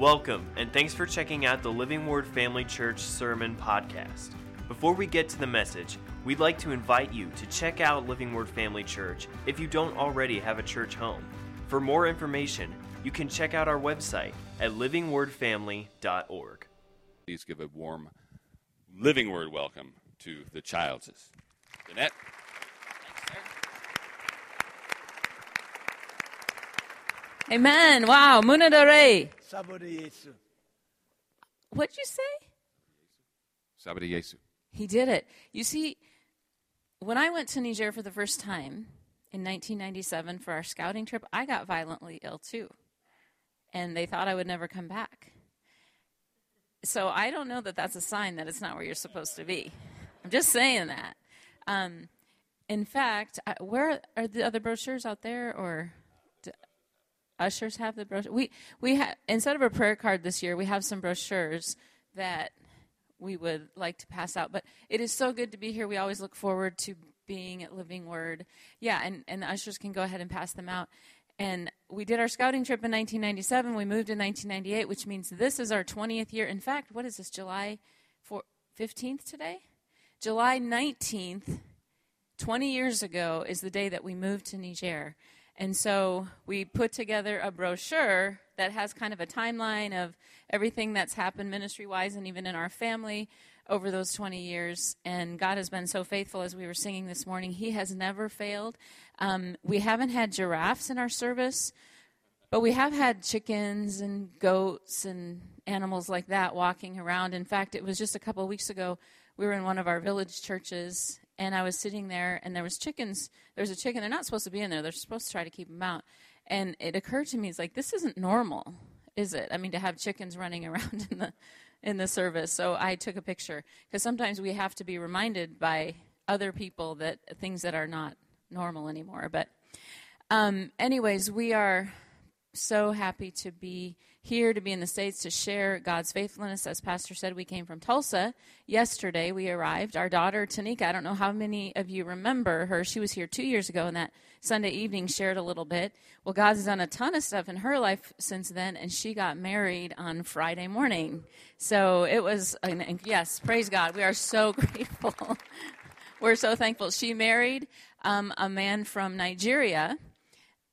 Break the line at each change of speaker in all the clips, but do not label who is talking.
Welcome, and thanks for checking out the Living Word Family Church Sermon Podcast. Before we get to the message, we'd like to invite you to check out Living Word Family Church if you don't already have a church home. For more information, you can check out our website at livingwordfamily.org.
Please give a warm Living Word welcome to the Childses. Jeanette.
Amen. Wow. Munadore.
Sabor Yesu.
What'd you say?
Sabbath Yesu.
He did it. You see, when I went to Niger for the first time in 1997 for our scouting trip, I got violently ill too. And they thought I would never come back. So I don't know that that's a sign that it's not where you're supposed to be. I'm just saying that. Um, in fact, I- where are the other brochures out there or do ushers have the brochure? We we have instead of a prayer card this year, we have some brochures that we would like to pass out. But it is so good to be here. We always look forward to being at Living Word. Yeah, and, and the ushers can go ahead and pass them out. And we did our scouting trip in 1997. We moved in 1998, which means this is our 20th year. In fact, what is this, July 4, 15th today? July 19th, 20 years ago, is the day that we moved to Niger. And so we put together a brochure that has kind of a timeline of everything that's happened ministry wise and even in our family over those 20 years. And God has been so faithful as we were singing this morning. He has never failed. Um, we haven't had giraffes in our service, but we have had chickens and goats and animals like that walking around. In fact, it was just a couple weeks ago, we were in one of our village churches, and I was sitting there, and there was chickens. There was a chicken. They're not supposed to be in there. They're supposed to try to keep them out. And it occurred to me, it's like this isn't normal, is it? I mean, to have chickens running around in the in the service. So I took a picture because sometimes we have to be reminded by other people that things that are not normal anymore. But um, anyways, we are so happy to be here to be in the states to share God's faithfulness. As Pastor said, we came from Tulsa yesterday. We arrived. Our daughter Tanika, I don't know how many of you remember her. She was here two years ago, and that Sunday evening shared a little bit. Well, God's done a ton of stuff in her life since then, and she got married on Friday morning. So it was, and, yes, praise God. We are so grateful. We're so thankful. She married um, a man from Nigeria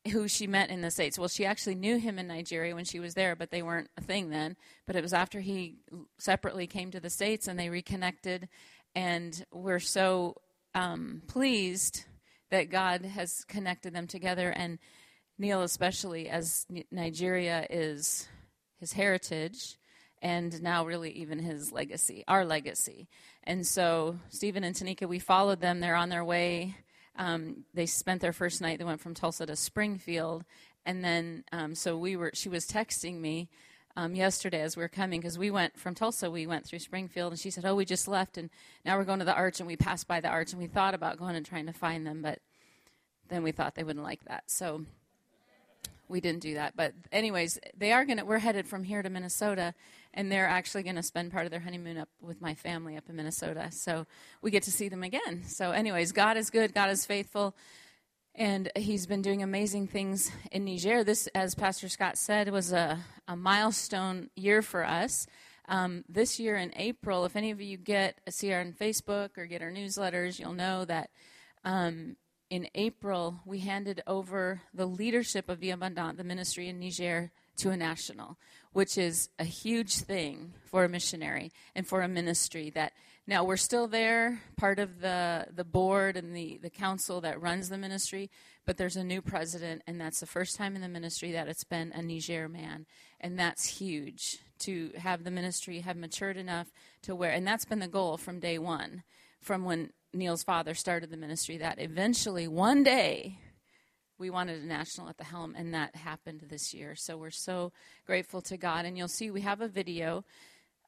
who she met in the States. Well, she actually knew him in Nigeria when she was there, but they weren't a thing then. But it was after he separately came to the States and they reconnected. And we're so um, pleased that God has connected them together. And Neil, especially, as Nigeria is his heritage and now really even his legacy, our legacy. And so Stephen and Tanika, we followed them. They're on their way. Um, they spent their first night. They went from Tulsa to Springfield, and then um, so we were. She was texting me um, yesterday as we were coming because we went from Tulsa. We went through Springfield, and she said, "Oh, we just left, and now we're going to the Arch." And we passed by the Arch, and we thought about going and trying to find them, but then we thought they wouldn't like that, so we didn't do that. But anyways, they are gonna. We're headed from here to Minnesota, and they're actually going to spend part of their honeymoon up with my family up in Minnesota. So we get to see them again. So, anyways, God is good. God is faithful. And he's been doing amazing things in Niger. This, as Pastor Scott said, was a, a milestone year for us. Um, this year in April, if any of you get see our on Facebook or get our newsletters, you'll know that um, in April we handed over the leadership of the Abundant, the ministry in Niger, to a national, which is a huge thing for a missionary and for a ministry that now we're still there, part of the, the board and the, the council that runs the ministry, but there's a new president, and that's the first time in the ministry that it's been a Niger man. And that's huge to have the ministry have matured enough to where, and that's been the goal from day one, from when Neil's father started the ministry, that eventually one day we wanted a national at the helm, and that happened this year. So we're so grateful to God. And you'll see we have a video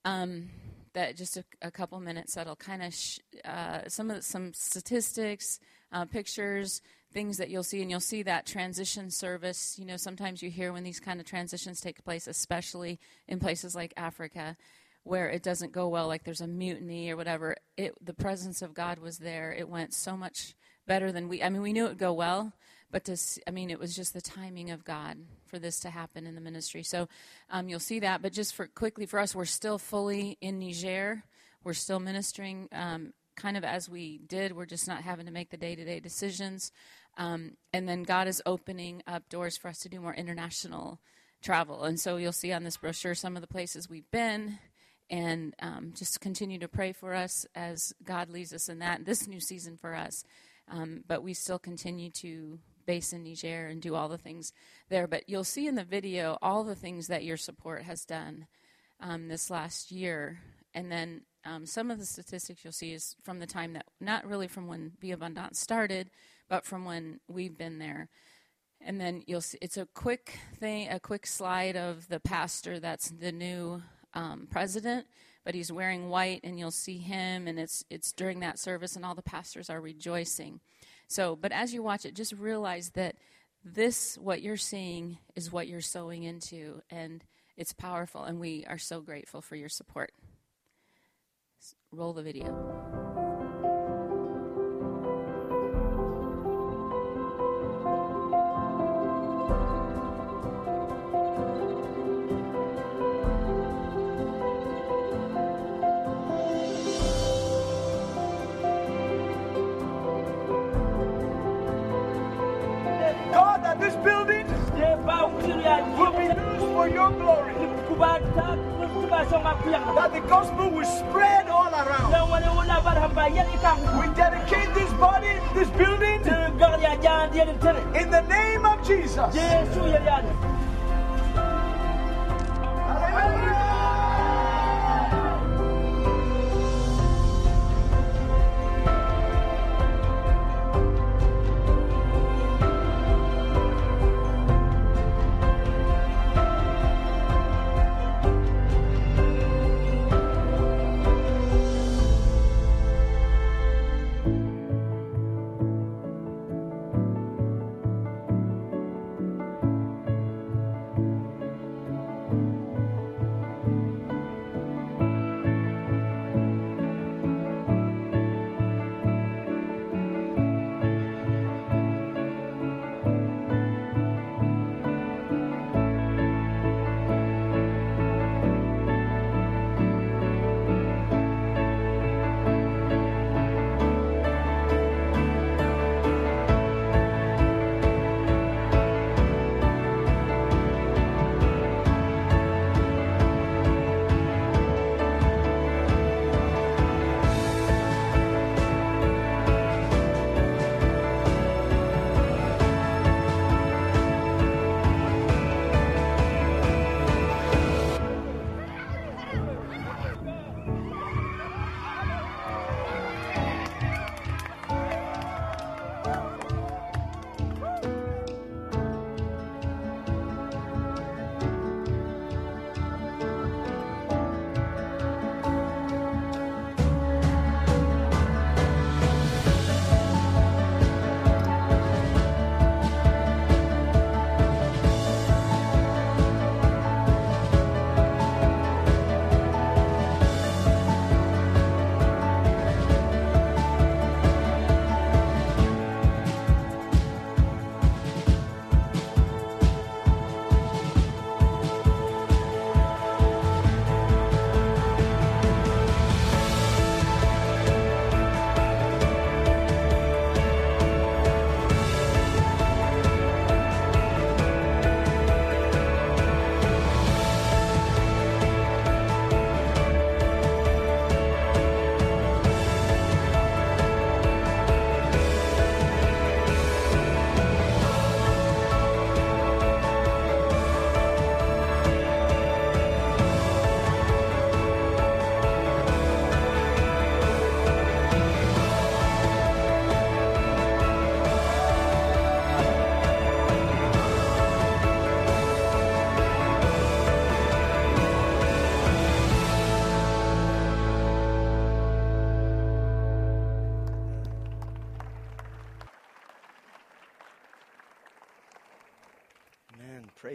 um, that just a, a couple minutes that'll kind of sh- uh, some of the, some statistics, uh, pictures, things that you'll see, and you'll see that transition service. You know, sometimes you hear when these kind of transitions take place, especially in places like Africa. Where it doesn't go well, like there's a mutiny or whatever, it, the presence of God was there. It went so much better than we. I mean, we knew it would go well, but to I mean, it was just the timing of God for this to happen in the ministry. So um, you'll see that. But just for quickly for us, we're still fully in Niger. We're still ministering um, kind of as we did. We're just not having to make the day to day decisions. Um, and then God is opening up doors for us to do more international travel. And so you'll see on this brochure some of the places we've been. And um, just continue to pray for us as God leads us in that this new season for us. Um, but we still continue to base in Niger and do all the things there. But you'll see in the video all the things that your support has done um, this last year. And then um, some of the statistics you'll see is from the time that, not really from when Vie Abondante started, but from when we've been there. And then you'll see it's a quick thing, a quick slide of the pastor that's the new um, president, but he's wearing white, and you'll see him, and it's it's during that service, and all the pastors are rejoicing. So, but as you watch it, just realize that this, what you're seeing, is what you're sowing into, and it's powerful, and we are so grateful for your support. Roll the video.
That the gospel will spread all around. We dedicate this body, this building, in the name of Jesus.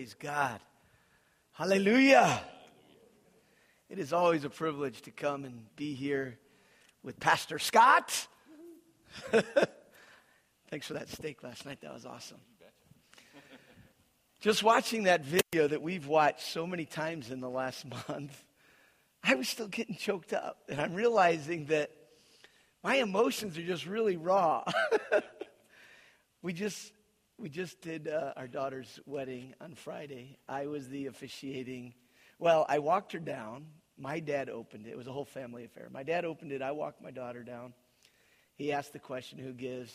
Praise God. Hallelujah. It is always a privilege to come and be here with Pastor Scott. Thanks for that steak last night. That was awesome.
Just watching that video that we've watched so many times in the last month, I was still getting choked up. And I'm realizing that my emotions are just really raw. we just we just did uh, our daughter's wedding on Friday. I was the officiating. Well, I walked her down. My dad opened it. It was a whole family affair. My dad opened it. I walked my daughter down. He asked the question, "Who gives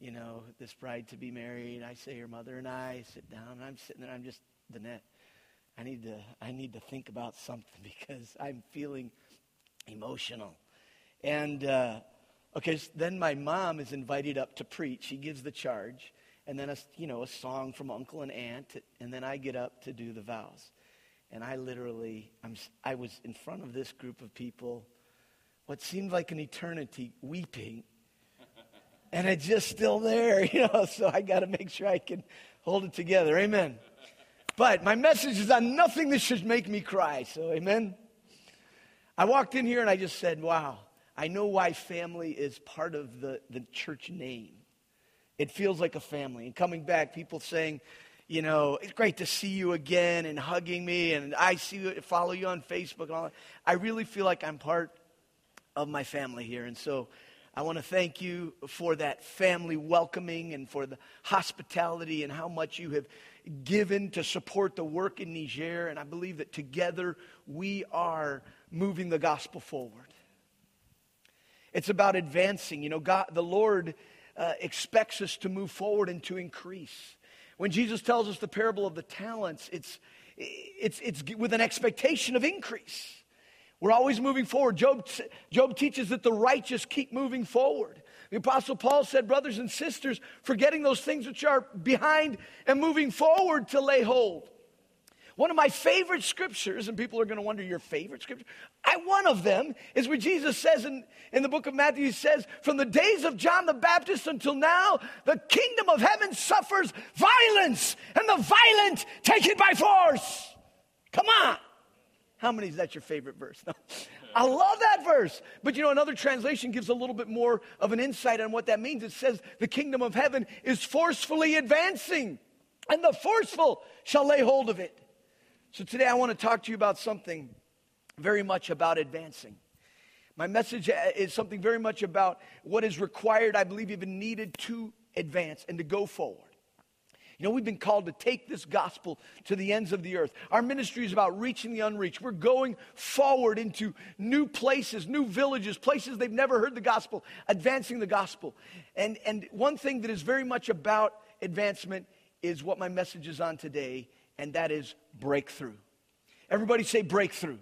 you know, this bride to be married. I say her mother and I sit down. And I'm sitting there. I'm just the net. I need to. I need to think about something because I'm feeling emotional. And uh, okay, so then my mom is invited up to preach. She gives the charge, and then a you know a song from uncle and aunt, and then I get up to do the vows. And I literally, I'm, I was in front of this group of people, what seemed like an eternity, weeping and it's just still there, you know, so I got to make sure I can hold it together. Amen. But my message is on nothing that should make me cry, so amen. I walked in here and I just said, wow, I know why family is part of the, the church name. It feels like a family. And coming back, people saying, you know, it's great to see you again and hugging me, and I see you, follow you on Facebook and all that. I really feel like I'm part of my family here. And so I want to thank you for that family welcoming and for the hospitality and how much you have given to support the work in Niger. And I believe that together we are moving the gospel forward. It's about advancing. You know, God, the Lord uh, expects us to move forward and to increase. When Jesus tells us the parable of the talents, it's, it's, it's with an expectation of increase. We're always moving forward. Job, Job teaches that the righteous keep moving forward. The Apostle Paul said, Brothers and sisters, forgetting those things which are behind and moving forward to lay hold. One of my favorite scriptures, and people are going to wonder your favorite scripture. I, one of them is where Jesus says in, in the book of Matthew, he says, From the days of John the Baptist until now, the kingdom of heaven suffers violence, and the violent take it by force. Come on. How many is that your favorite verse? No. I love that verse. But you know, another translation gives a little bit more of an insight on what that means. It says, The kingdom of heaven is forcefully advancing, and the forceful shall lay hold of it. So today I want to talk to you about something very much about advancing. My message uh, is something very much about what is required, I believe, even needed to advance and to go forward. You know, we've been called to take this gospel to the ends of the earth. Our ministry is about reaching the unreached. We're going forward into new places, new villages, places they've never heard the gospel, advancing the gospel. And, and one thing that is very much about advancement is what my message is on today, and that is breakthrough. Everybody say breakthrough.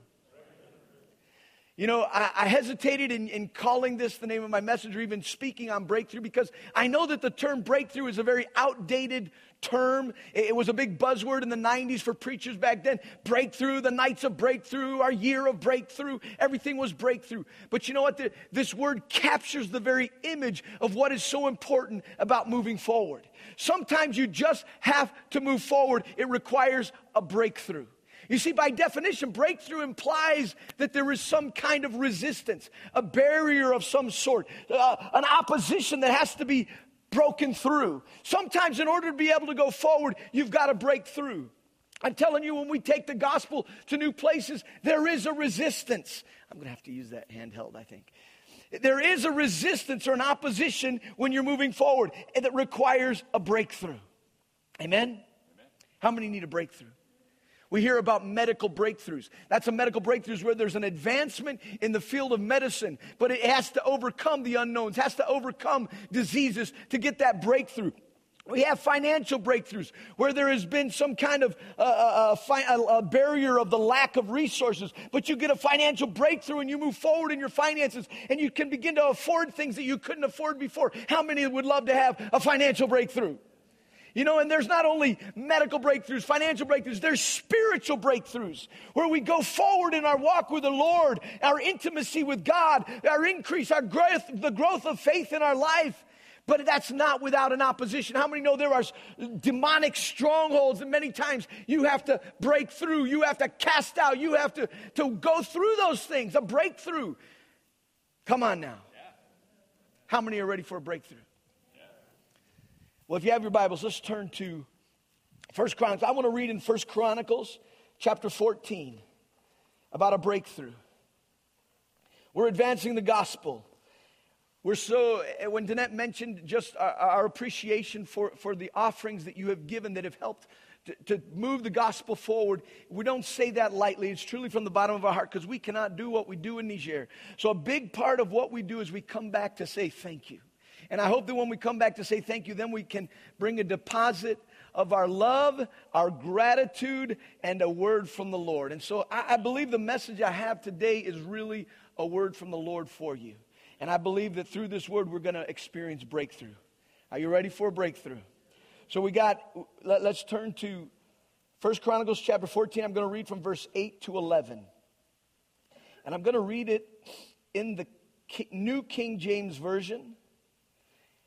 You know, I, I hesitated in, in, calling this the name of my message or even speaking on breakthrough because I know that the term breakthrough is a very outdated term. It, it was a big buzzword in the 90s for preachers back then. Breakthrough, the nights of breakthrough, our year of breakthrough, everything was breakthrough. But you know what? The, this word captures the very image of what is so important about moving forward. Sometimes you just have to move forward, it requires a breakthrough. You see, by definition, breakthrough implies that there is some kind of resistance, a barrier of some sort, uh, an opposition that has to be broken through. Sometimes, in order to be able to go forward, you've got to break through. I'm telling you, when we take the gospel to new places, there is a resistance. I'm going to have to use that handheld, I think. There is a resistance or an opposition when you're moving forward that requires a breakthrough. Amen? Amen? How many need a breakthrough? We hear about medical breakthroughs. That's a medical breakthroughs where there's an advancement in the field of medicine, but it has to overcome the unknowns, has to overcome diseases to get that breakthrough. We have financial breakthroughs where there has been some kind of uh, uh, uh, a barrier of the lack of resources, but you get a financial breakthrough and you move forward in your finances and you can begin to afford things that you couldn't afford before. How many would love to have a financial breakthrough? You know, and there's not only medical breakthroughs, financial breakthroughs, there's spiritual breakthroughs where we go forward in our walk with the Lord, our intimacy with God, our increase, our growth, the growth of faith in our life. But that's not without an opposition. How many know there are demonic strongholds and many times you have to break through, you have to cast out, you have to, to go through those things, a breakthrough. Come on now. How many are ready for a breakthrough? Well, if you have your Bibles, let's turn to First Chronicles, I want to read in First Chronicles chapter 14 about a breakthrough. We're advancing the gospel. We're so, eh, when Danette mentioned just our, our, appreciation for, for the offerings that you have given that have helped to, to move the gospel forward, we don't say that lightly. It's truly from the bottom of our heart because we cannot do what we do in Niger. So, a big part of what we do is we come back to say thank you. And I hope that when we come back to say thank you, then we can bring a deposit of our love, our gratitude, and a word from the Lord. And so I, I believe the message I have today is really a word from the Lord for you. And I believe that through this word, we're going to experience breakthrough. Are you ready for a breakthrough? So we got, let, us turn to First Chronicles chapter 14. I'm going to read from verse 8 to 11. And I'm going to read it in the New King James Version.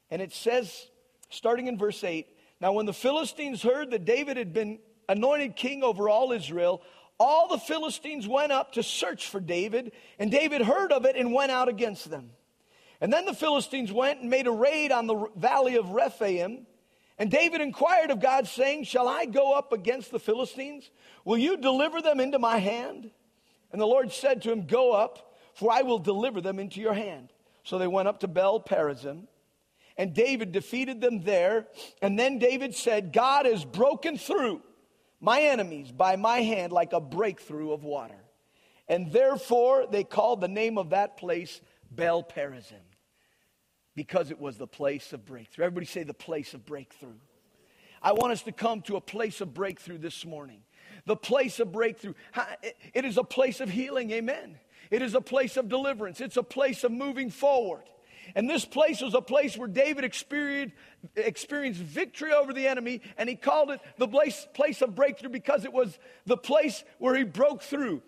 And it says, starting in verse 8 Now, when the Philistines heard that David had been anointed king over all Israel, all the Philistines went up to search for David, and David heard of it and went out against them. And then the Philistines went and made a raid on the valley of Rephaim. And David inquired of God, saying, Shall I go up against the Philistines? Will you deliver them into my hand? And the Lord said to him, Go up, for I will deliver them into your hand. So they went up to Baal Perazim, and David defeated them there. And then David said, God has broken through my enemies by my hand like a breakthrough of water. And therefore they called the name of that place Baal Perazim because it was the place of breakthrough. Everybody say the place of breakthrough. I want us to come to a place of breakthrough this morning. The place of breakthrough. It is a place of healing, amen. It is a place of deliverance. It's a place of moving forward. And this place was a place where David experienced, experienced victory over the enemy, and he called it the place, place of breakthrough because it was the place where he broke through.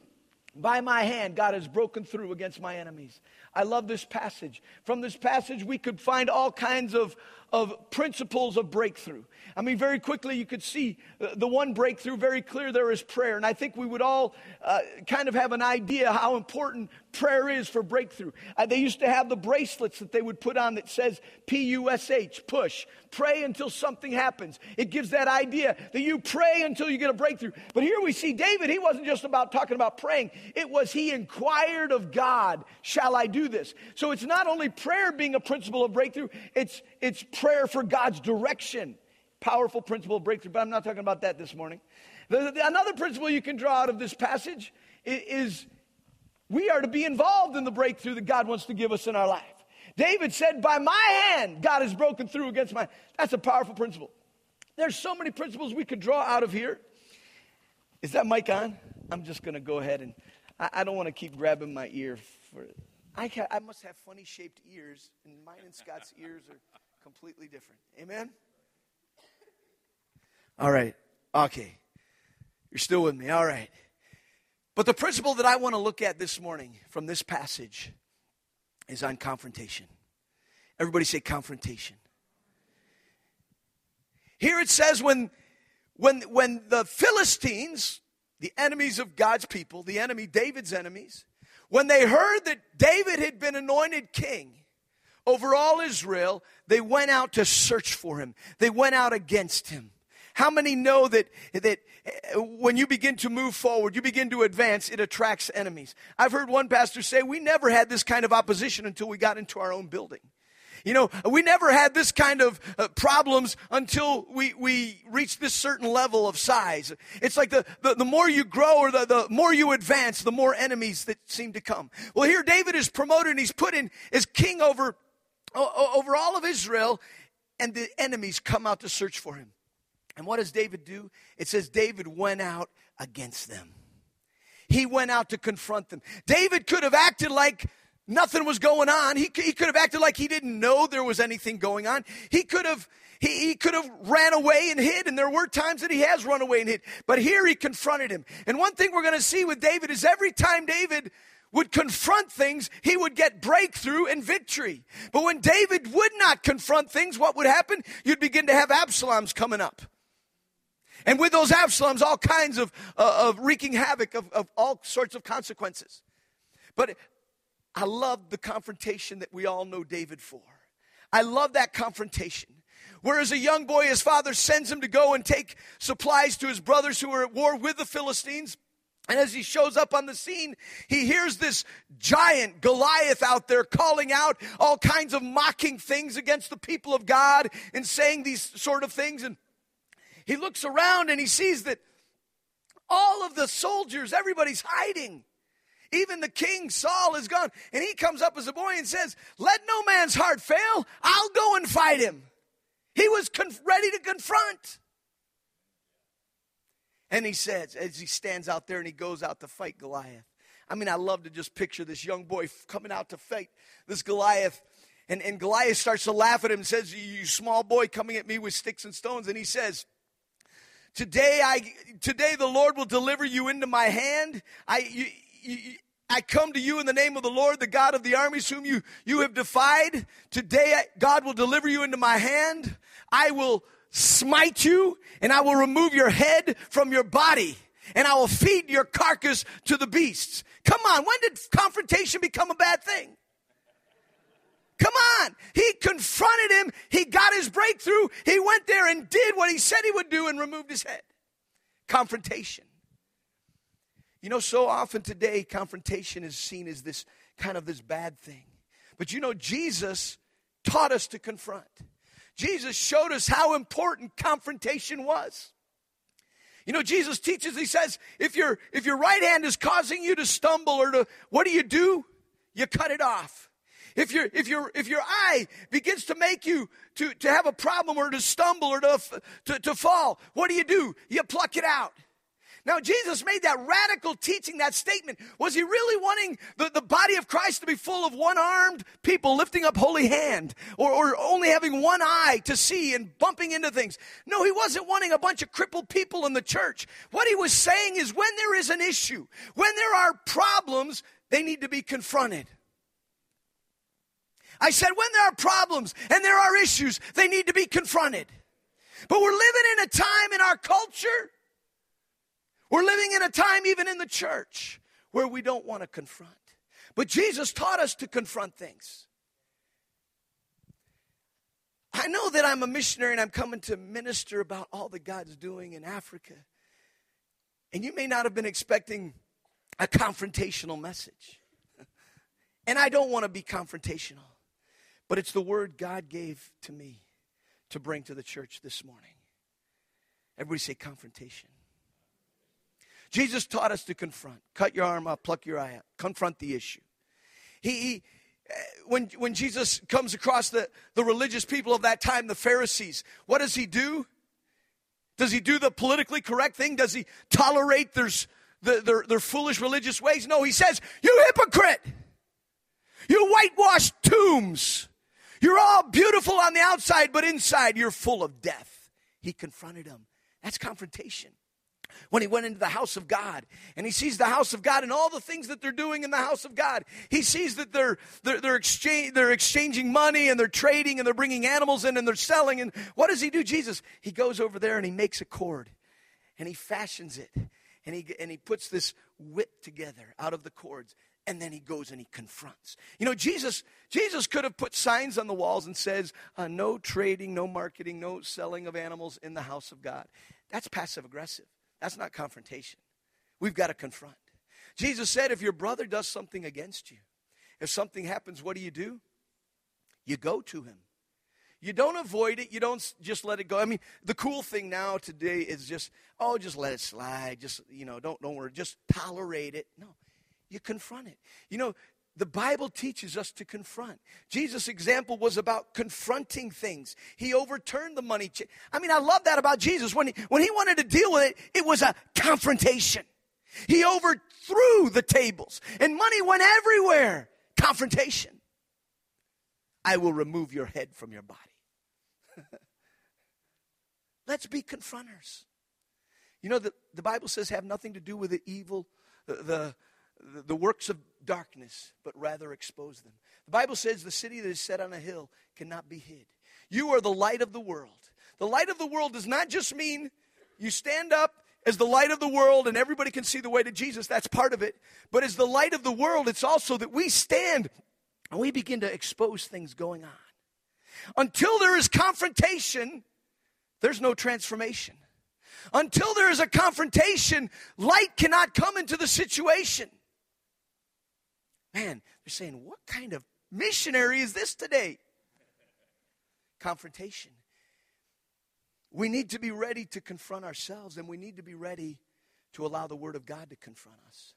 By my hand, God has broken through against my enemies. I love this passage. From this passage, we could find all kinds of, of principles of breakthrough. I mean, very quickly, you could see the one breakthrough very clear there is prayer. And I think we would all uh, kind of have an idea how important prayer is for breakthrough. Uh, they used to have the bracelets that they would put on that says P U S H, push. Pray until something happens. It gives that idea that you pray until you get a breakthrough. But here we see David, he wasn't just about talking about praying, it was he inquired of God, Shall I do this? So it's not only prayer being a principle of breakthrough, it's, it's prayer for God's direction. Powerful principle of breakthrough, but I'm not talking about that this morning. The, the, another principle you can draw out of this passage is, we are to be involved in the breakthrough that God wants to give us in our life. David said, By my hand, God has broken through against my. That's a powerful principle. There's so many principles we could draw out of here. Is that mic on? I'm just going to go ahead and I, I don't want to keep grabbing my ear for. I, I must have funny shaped ears, and mine and Scott's ears are completely different. Amen? All right. Okay. You're still with me. All right. But the principle that I want to look at this morning from this passage is on confrontation. Everybody say confrontation. Here it says when when when the Philistines, the enemies of God's people, the enemy David's enemies, when they heard that David had been anointed king, over all Israel, they went out to search for him. They went out against him. How many know that, that uh, when you begin to move forward, you begin to advance, it attracts enemies? I've heard one pastor say, We never had this kind of opposition until we got into our own building. You know, we never had this kind of uh, problems until we, we reached this certain level of size. It's like the, the, the more you grow or the, the more you advance, the more enemies that seem to come. Well, here David is promoted and he's put in as king over over all of Israel, and the enemies come out to search for him. And what does David do? It says David went out against them. He went out to confront them. David could have acted like nothing was going on. He, he could have acted like he didn't know there was anything going on. He could have he, he could have ran away and hid, and there were times that he has run away and hid. But here he confronted him. And one thing we're going to see with David is every time David would confront things, he would get breakthrough and victory. But when David would not confront things, what would happen? You'd begin to have Absaloms coming up. And with those Absaloms, all kinds of, uh, of wreaking havoc of, of all sorts of consequences. But I love the confrontation that we all know David for. I love that confrontation where as a young boy, his father sends him to go and take supplies to his brothers who are at war with the Philistines. And as he shows up on the scene, he hears this giant Goliath out there calling out all kinds of mocking things against the people of God and saying these sort of things. And he looks around and he sees that all of the soldiers, everybody's hiding. Even the king Saul is gone. And he comes up as a boy and says, Let no man's heart fail. I'll go and fight him. He was conf- ready to confront. And he says, as he stands out there and he goes out to fight Goliath. I mean, I love to just picture this young boy coming out to fight this Goliath. And, and Goliath starts to laugh at him and says, You small boy coming at me with sticks and stones. And he says, Today, I, today the Lord will deliver you into my hand. I, you, you, I come to you in the name of the Lord, the God of the armies, whom you, you have defied. Today, God will deliver you into my hand. I will smite you, and I will remove your head from your body, and I will feed your carcass to the beasts. Come on, when did confrontation become a bad thing? Come on. He confronted him. He got his breakthrough. He went there and did what he said he would do and removed his head. Confrontation. You know, so often today, confrontation is seen as this kind of this bad thing. But you know, Jesus taught us to confront. Jesus showed us how important confrontation was. You know, Jesus teaches, he says, if your if your right hand is causing you to stumble or to what do you do? You cut it off. If your if your if your eye begins to make you to, to have a problem or to stumble or to, to, to fall, what do you do? You pluck it out. Now, Jesus made that radical teaching, that statement. Was he really wanting the, the body of Christ to be full of one armed people lifting up holy hand or, or only having one eye to see and bumping into things? No, he wasn't wanting a bunch of crippled people in the church. What he was saying is when there is an issue, when there are problems, they need to be confronted. I said, when there are problems and there are issues, they need to be confronted. But we're living in a time in our culture we're living in a time, even in the church, where we don't want to confront. But Jesus taught us to confront things. I know that I'm a missionary and I'm coming to minister about all that God's doing in Africa. And you may not have been expecting a confrontational message. And I don't want to be confrontational, but it's the word God gave to me to bring to the church this morning. Everybody say confrontation. Jesus taught us to confront. Cut your arm off, pluck your eye out, confront the issue. He, he uh, when, when Jesus comes across the, the religious people of that time, the Pharisees, what does he do? Does he do the politically correct thing? Does he tolerate their, their, their foolish religious ways? No, he says, You hypocrite! You whitewashed tombs! You're all beautiful on the outside, but inside you're full of death. He confronted them. That's confrontation when he went into the house of God and he sees the house of God and all the things that they're doing in the house of God. He sees that they're, they're, they're, exchange, they're exchanging money and they're trading and they're bringing animals in and they're selling. And what does he do, Jesus? He goes over there and he makes a cord and he fashions it and he, and he puts this whip together out of the cords and then he goes and he confronts you know jesus jesus could have put signs on the walls and says uh, no trading no marketing no selling of animals in the house of god that's passive aggressive that's not confrontation. We've got to confront. Jesus said, if your brother does something against you, if something happens, what do you do? You go to him. You don't avoid it. You don't just let it go. I mean, the cool thing now today is just, oh, just let it slide. Just, you know, don't, don't worry. Just tolerate it. No, you confront it. You know, the Bible teaches us to confront. Jesus' example was about confronting things. He overturned the money. Ch- I mean, I love that about Jesus. When he, when he wanted to deal with it, it was a confrontation. He overthrew the tables and money went everywhere. Confrontation. I will remove your head from your body. Let's be confronters. You know, the, the Bible says have nothing to do with the evil, the, the the works of darkness, but rather expose them. The Bible says the city that is set on a hill cannot be hid. You are the light of the world. The light of the world does not just mean you stand up as the light of the world and everybody can see the way to Jesus. That's part of it. But as the light of the world, it's also that we stand and we begin to expose things going on. Until there is confrontation, there's no transformation. Until there is a confrontation, light cannot come into the situation. Man, they're saying, what kind of missionary is this today? Confrontation. We need to be ready to confront ourselves, and we need to be ready to allow the Word of God to confront us.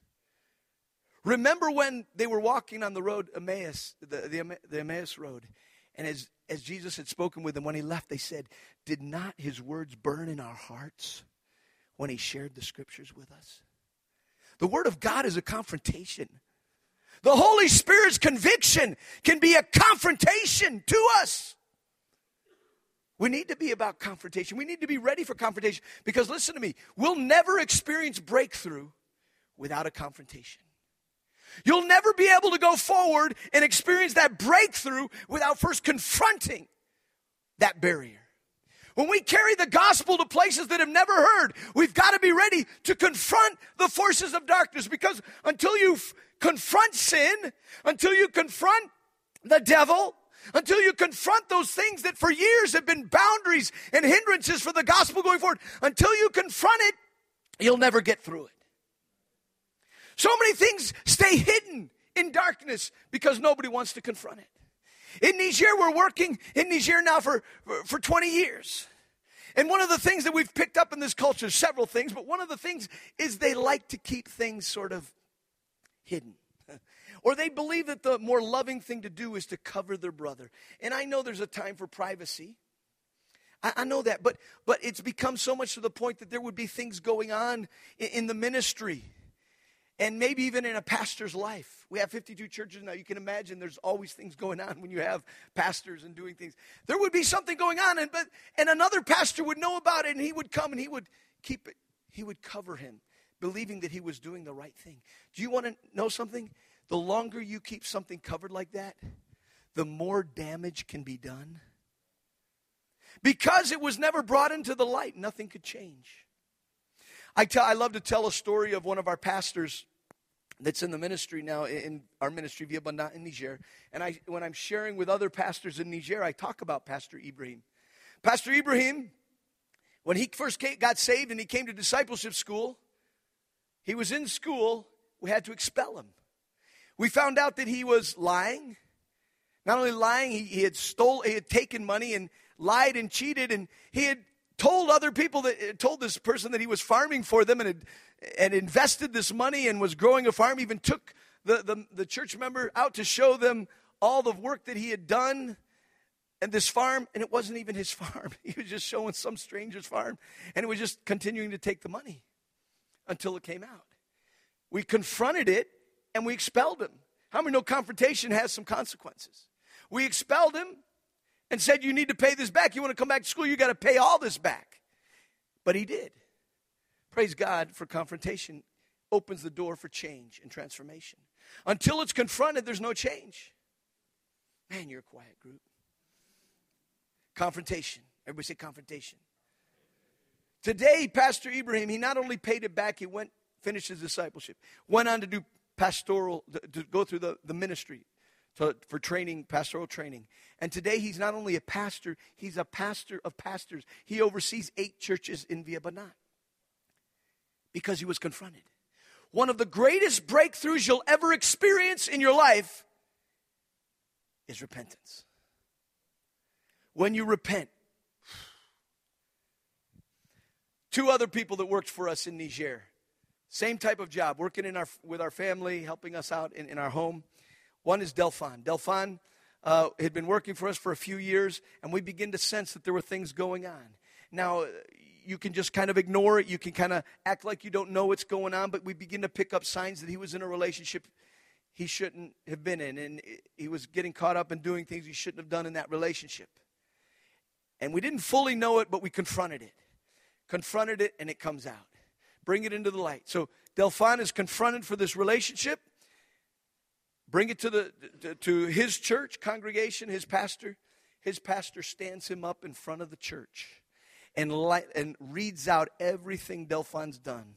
Remember when they were walking on the road, Emmaus, the, the, the Emmaus road, and as, as Jesus had spoken with them when he left, they said, Did not his words burn in our hearts when he shared the scriptures with us? The Word of God is a confrontation. The Holy Spirit's conviction can be a confrontation to us. We need to be about confrontation. We need to be ready for confrontation because listen to me, we'll never experience breakthrough without a confrontation. You'll never be able to go forward and experience that breakthrough without first confronting that barrier. When we carry the gospel to places that have never heard, we've got to be ready to confront the forces of darkness because until you f- confront sin, until you confront the devil, until you confront those things that for years have been boundaries and hindrances for the gospel going forward, until you confront it, you'll never get through it. So many things stay hidden in darkness because nobody wants to confront it. In Niger, we're working in Niger now for, for 20 years. And one of the things that we've picked up in this culture, several things, but one of the things is they like to keep things sort of hidden. or they believe that the more loving thing to do is to cover their brother. And I know there's a time for privacy. I, I know that, but but it's become so much to the point that there would be things going on in, in the ministry and maybe even in a pastor's life. We have 52 churches now. You can imagine there's always things going on when you have pastors and doing things. There would be something going on, and, but, and another pastor would know about it, and he would come and he would keep it, he would cover him, believing that he was doing the right thing. Do you want to know something? The longer you keep something covered like that, the more damage can be done. Because it was never brought into the light, nothing could change. I, tell, I love to tell a story of one of our pastors that's in the ministry now in our ministry Vie Abondante in Niger. And I, when I'm sharing with other pastors in Niger, I talk about Pastor Ibrahim. Pastor Ibrahim, when he first came, got saved and he came to discipleship school, he was in school. We had to expel him. We found out that he was lying. Not only lying, he, he had stole, he had taken money and lied and cheated, and he had told other people that uh, told this person that he was farming for them and had and invested this money and was growing a farm, even took the, the, the church member out to show them all the work that he had done and this farm, and it wasn't even his farm. He was just showing some stranger's farm, and it was just continuing to take the money until it came out. We confronted it and we expelled him. How many know confrontation has some consequences? We expelled him and said, You need to pay this back. You want to come back to school, you got to pay all this back. But he did. Praise God for confrontation opens the door for change and transformation. Until it's confronted, there's no change. Man, you're a quiet group. Confrontation. Everybody say confrontation. Today, Pastor Ibrahim, he not only paid it back, he went, finished his discipleship, went on to do pastoral, to go through the, the ministry to, for training, pastoral training. And today he's not only a pastor, he's a pastor of pastors. He oversees eight churches in Vie Abondante because he was confronted. One of the greatest breakthroughs you'll ever experience in your life is repentance. When you repent, two other people that worked for us in Niger, same type of job, working in our, with our family, helping us out in, in our home. One is Delphon. Delphon uh, had been working for us for a few years, and we begin to sense that there were things going on. Now, you can just kind of ignore it. You can kind of act like you don't know what's going on, but we begin to pick up signs that he was in a relationship he shouldn't have been in, and he was getting caught up in doing things he shouldn't have done in that relationship. And we didn't fully know it, but we confronted it. Confronted it, and it comes out. Bring it into the light. So Delphine is confronted for this relationship. Bring it to, the, to, his church congregation, his pastor. His pastor stands him up in front of the church and, light, and reads out everything Delphine's done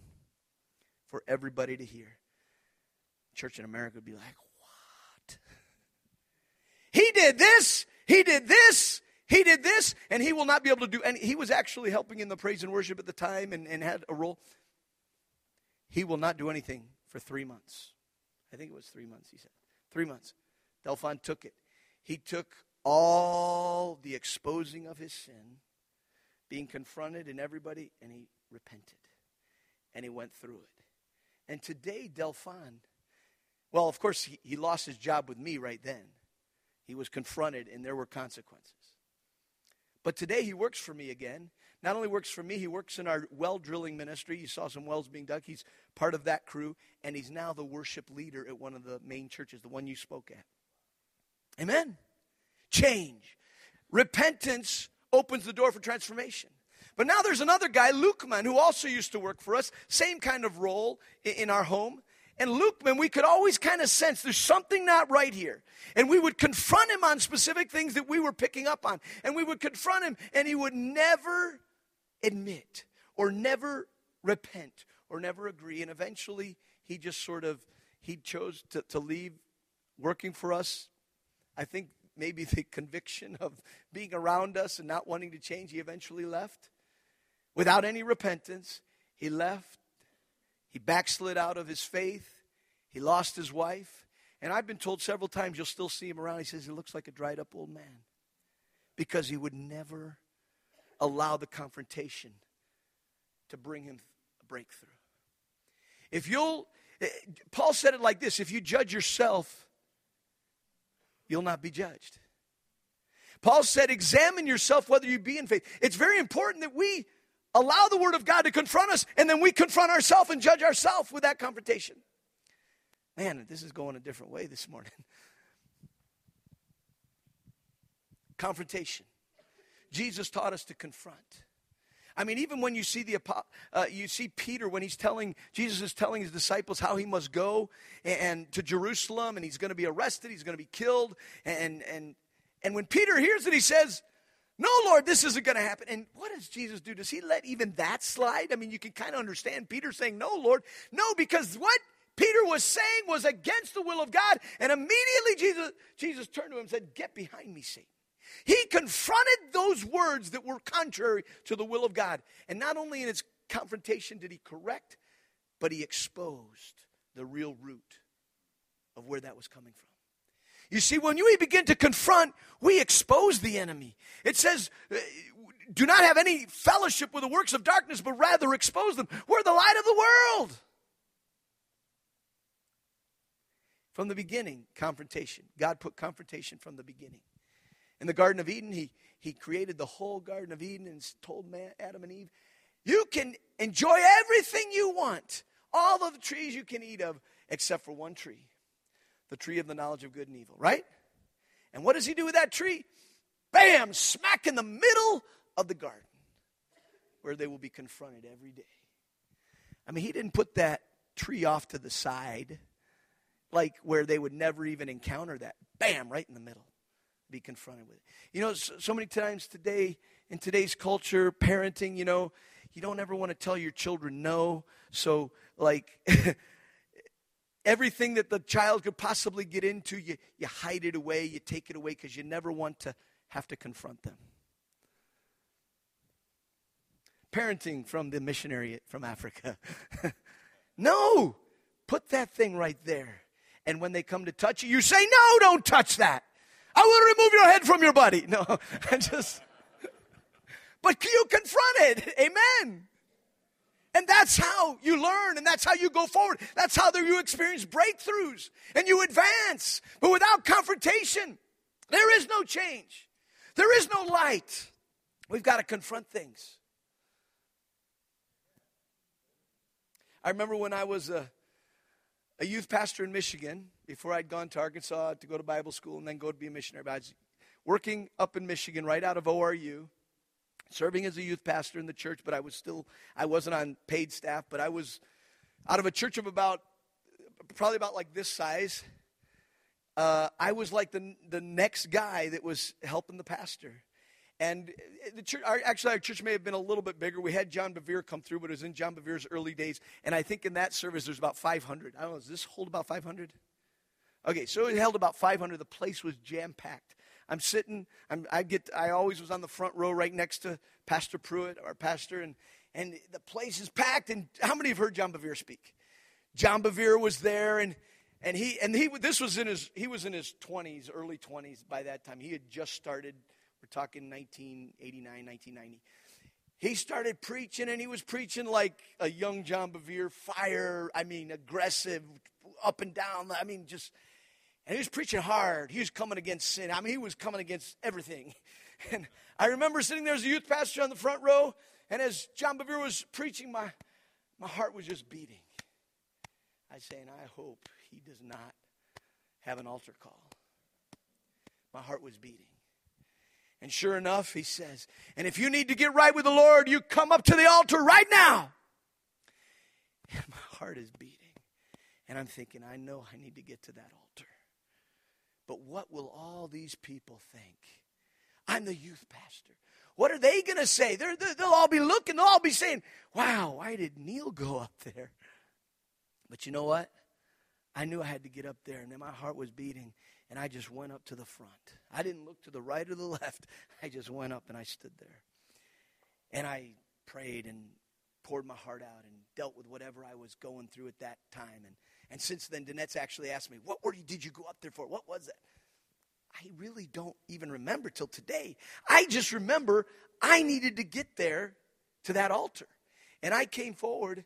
for everybody to hear. Church in America would be like, what? He did this He did this, he did this, and he will not be able to do and he was actually helping in the praise and worship at the time and, and had a role. He will not do anything for three months. I think it was three months, he said. Three months. Delphon took it. He took all the exposing of his sin, being confronted in everybody, and he repented. And he went through it. And today, Delphon, well, of course, he, he lost his job with me right then. He was confronted, and there were consequences. But today, he works for me again. Not only works for me, he works in our well drilling ministry. You saw some wells being dug. He's part of that crew, and he's now the worship leader at one of the main churches, the one you spoke at. Amen. Change. Repentance opens the door for transformation. But now there's another guy, Lukeman, who also used to work for us, same kind of role in our home. And Lukeman, we could always kind of sense there's something not right here. And we would confront him on specific things that we were picking up on. And we would confront him, and he would never admit or never repent or never agree. And eventually, he just sort of, he chose to, to leave working for us. I think maybe the conviction of being around us and not wanting to change, he eventually left without any repentance. He left. He backslid out of his faith. He lost his wife. And I've been told several times you'll still see him around. He says he looks like a dried up old man because he would never allow the confrontation to bring him a breakthrough. If you'll, eh, Paul said it like this if you judge yourself, you'll not be judged. Paul said, examine yourself whether you be in faith. It's very important that we allow the Word of God to confront us, and then we confront ourselves and judge ourselves with that confrontation. Man, this is going a different way this morning. Confrontation. Jesus taught us to confront. I mean, even when you see the uh, you see Peter when he's telling Jesus is telling his disciples how he must go and, and to Jerusalem, and he's going to be arrested, he's going to be killed, and and and when Peter hears it, he says, "No, Lord, this isn't going to happen." And what does Jesus do? Does he let even that slide? I mean, you can kind of understand Peter saying, "No, Lord, no," because what Peter was saying was against the will of God, and immediately Jesus Jesus turned to him and said, "Get behind me, Satan." He confronted those words that were contrary to the will of God. And not only in his confrontation did he correct, but he exposed the real root of where that was coming from. You see, when we begin to confront, we expose the enemy. It says, uh, do not have any fellowship with the works of darkness, but rather expose them. We're the light of the world. From the beginning, confrontation. God put confrontation from the beginning. In the Garden of Eden, he, he created the whole Garden of Eden and told man, Adam and Eve, You can enjoy everything you want, all of the trees you can eat of, except for one tree the tree of the knowledge of good and evil, right? And what does he do with that tree? Bam, smack in the middle of the garden where they will be confronted every day. I mean, he didn't put that tree off to the side, like where they would never even encounter that. Bam, right in the middle be confronted with it. You know, so, so many times today, in today's culture, parenting, you know, you don't ever want to tell your children no. So, like, everything that the child could possibly get into, you, you hide it away, you take it away because you never want to have to confront them. Parenting from the missionary from Africa. no! Put that thing right there. And when they come to touch you, you say, No, don't touch that. I will remove your head from your body. No, I just, but you confront it. Amen. And that's how you learn and that's how you go forward. That's how you experience breakthroughs and you advance. But without confrontation, there is no change. There is no light. We've got to confront things. I remember when I was a, a youth pastor in Michigan, before I'd gone to Arkansas to go to Bible school and then go to be a missionary. I was working up in Michigan right out of ORU, serving as a youth pastor in the church, but I was still, I wasn't on paid staff, but I was out of a church of about, probably about like this size. Uh, I was like the, the next guy that was helping the pastor. And the church, our, actually, our church may have been a little bit bigger. We had John Bevere come through, but it was in John Bevere's early days. And I think in that service, there's about 500. I don't know, does this hold about 500? Okay, so it held about 500. The place was jam packed. I'm sitting, I'm, I get, I always was on the front row right next to Pastor Pruitt, our pastor, and, and the place is packed. And how many have heard John Bevere speak? John Bevere was there, and and he and he this was in his he was in his 20s, early 20s by that time. He had just started. We're talking 1989, 1990. He started preaching, and he was preaching like a young John Bevere, fire. I mean, aggressive, up and down. I mean, just and he was preaching hard. He was coming against sin. I mean, he was coming against everything. And I remember sitting there as a youth pastor on the front row, and as John Bevere was preaching, my, my heart was just beating. I was saying, I hope he does not have an altar call. My heart was beating. And sure enough, he says, and if you need to get right with the Lord, you come up to the altar right now. And my heart is beating. And I'm thinking, I know I need to get to that altar. But what will all these people think? I'm the youth pastor. What are they going to say? they will all be looking, they'll all be saying, Wow, why did Neil go up there? But you know what? I knew I had to get up there, and then my heart was beating, and I just went up to the front. I didn't look to the right or the left. I just went up and I stood there. And I prayed and poured my heart out and dealt with whatever I was going through at that time. And, and since then, Danette's actually asked me, What were you, did you go up there for? What was that? I really don't even remember till today. I just remember I needed to get there to that altar. And I came forward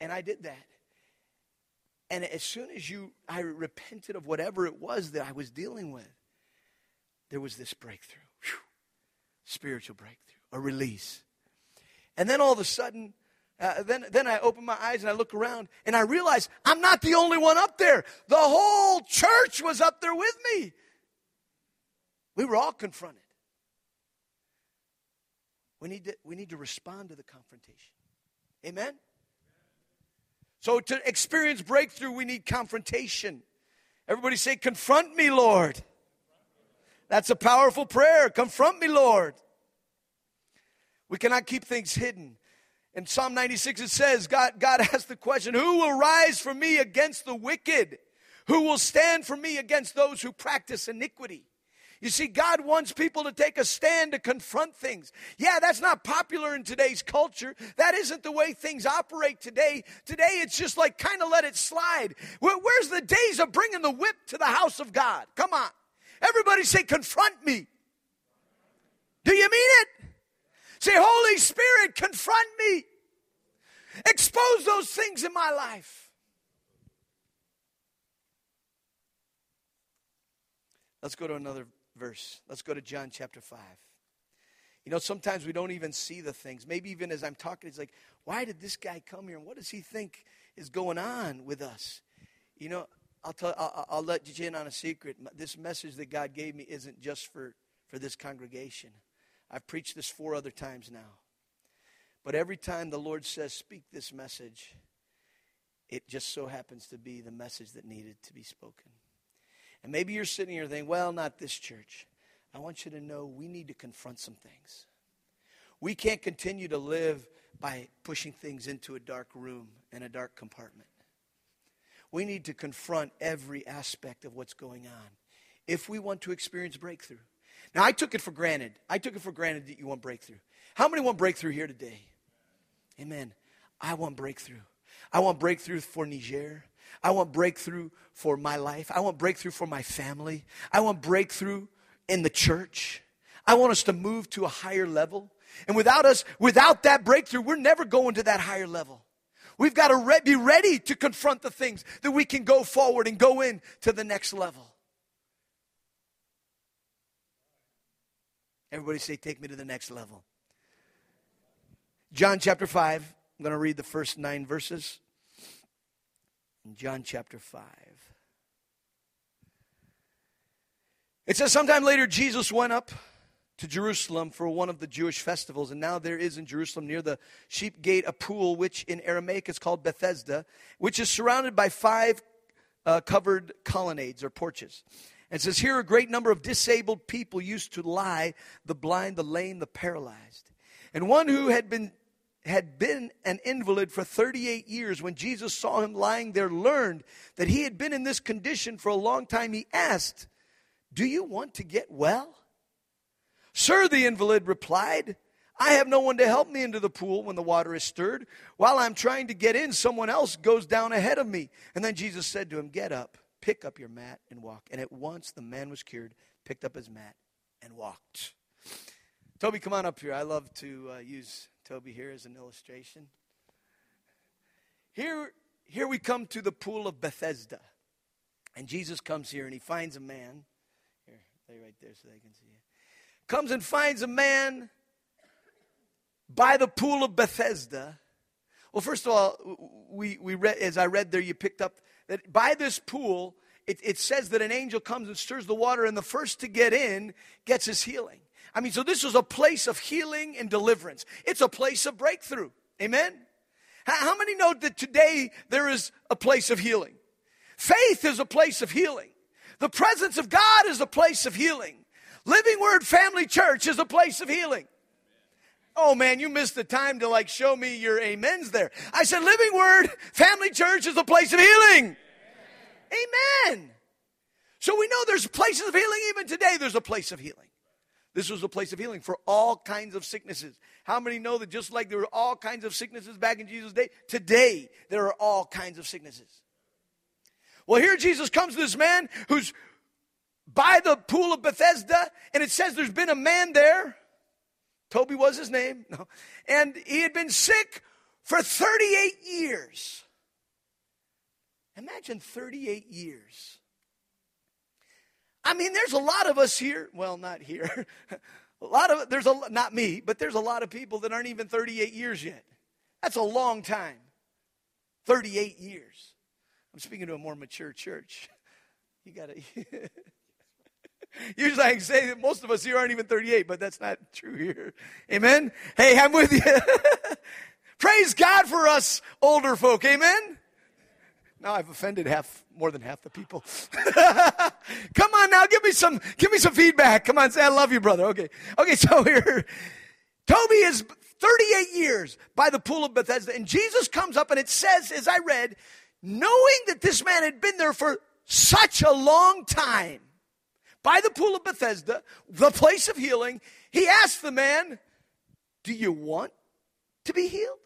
and I did that. And as soon as you I repented of whatever it was that I was dealing with, there was this breakthrough. Whew. Spiritual breakthrough, a release. And then all of a sudden, uh, then, then I open my eyes and I look around and I realize I'm not the only one up there. The whole church was up there with me. We were all confronted. We need to, we need to respond to the confrontation. Amen? So, to experience breakthrough, we need confrontation. Everybody say, Confront me, Lord. That's a powerful prayer. Confront me, Lord. We cannot keep things hidden. In Psalm 96, it says, God, God asked the question, Who will rise for me against the wicked? Who will stand for me against those who practice iniquity? You see, God wants people to take a stand to confront things. Yeah, that's not popular in today's culture. That isn't the way things operate today. Today, it's just like kind of let it slide. where's the days of bringing the whip to the house of God? Come on. Everybody say, confront me. Do you mean it? Say, Holy Spirit, confront me. Expose those things in my life. Let's go to another verse. Let's go to John chapter 5. You know, sometimes we don't even see the things. Maybe even as I'm talking, it's like, why did this guy come here? And what does he think is going on with us? You know, I'll, tell, I'll, I'll let you in on a secret. This message that God gave me isn't just for, for this congregation. I've preached this four other times now. But every time the Lord says, speak this message, it just so happens to be the message that needed to be spoken. And maybe you're sitting here thinking, well, not this church. I want you to know we need to confront some things. We can't continue to live by pushing things into a dark room and a dark compartment. We need to confront every aspect of what's going on if we want to experience breakthrough. Now, I took it for granted. I took it for granted that you want breakthrough. How many want breakthrough here today? Amen. I want breakthrough. I want breakthrough for Niger. I want breakthrough for my life. I want breakthrough for my family. I want breakthrough in the church. I want us to move to a higher level. And without us, without that breakthrough, we're never going to that higher level. We've got to re- be ready to confront the things that we can go forward and go in to the next level. Everybody say, Take me to the next level. John chapter 5, I'm going to read the first nine verses in John chapter 5. It says, sometime later, Jesus went up to Jerusalem for one of the Jewish festivals, and now there is in Jerusalem near the sheep gate a pool, which in Aramaic is called Bethesda, which is surrounded by five uh, covered colonnades or porches. And says, Here a great number of disabled people used to lie the blind, the lame, the paralyzed. And one who had been had been an invalid for 38 years, when Jesus saw him lying there, learned that he had been in this condition for a long time, he asked, Do you want to get well? Sir, the invalid replied, I have no one to help me into the pool when the water is stirred. While I'm trying to get in, someone else goes down ahead of me. And then Jesus said to him, Get up, pick up your mat, and walk. And at once the man was cured, picked up his mat, and walked. Toby, come on up here. I love to uh, use Toby here as an illustration. Here, here we come to the pool of Bethesda. And Jesus comes here and he finds a man. Here, lay right there so they can see it. Comes and finds a man by the pool of Bethesda. Well, first of all, we, we read, as I read there, you picked up that by this pool, it, it says that an angel comes and stirs the water, and the first to get in gets his healing. I mean, so this was a place of healing and deliverance. It's a place of breakthrough. Amen? How many know that today there is a place of healing? Faith is a place of healing. The presence of God is a place of healing. Living Word Family Church is a place of healing. Oh man, you missed the time to like show me your amens there. I said, Living Word Family Church is a place of healing. Amen. Amen. So we know there's places of healing. Even today, there's a place of healing. This was a place of healing for all kinds of sicknesses. How many know that just like there were all kinds of sicknesses back in Jesus' day, today there are all kinds of sicknesses? Well, here Jesus comes to this man who's by the pool of Bethesda, and it says there's been a man there Toby was his name. No. And he had been sick for 38 years. Imagine 38 years. I mean, there's a lot of us here. Well, not here. a lot of there's a not me, but there's a lot of people that aren't even 38 years yet. That's a long time. 38 years. I'm speaking to a more mature church. You got to Usually I can say that most of us here aren't even 38, but that's not true here. Amen? Hey, I'm with you. Praise God for us older folk. Amen? Now I've offended half, more than half the people. Come on now, give me some, give me some feedback. Come on, say I love you, brother. Okay. Okay, so here, Toby is 38 years by the pool of Bethesda, and Jesus comes up and it says, as I read, knowing that this man had been there for such a long time, by the pool of Bethesda, the place of healing, he asked the man, Do you want to be healed?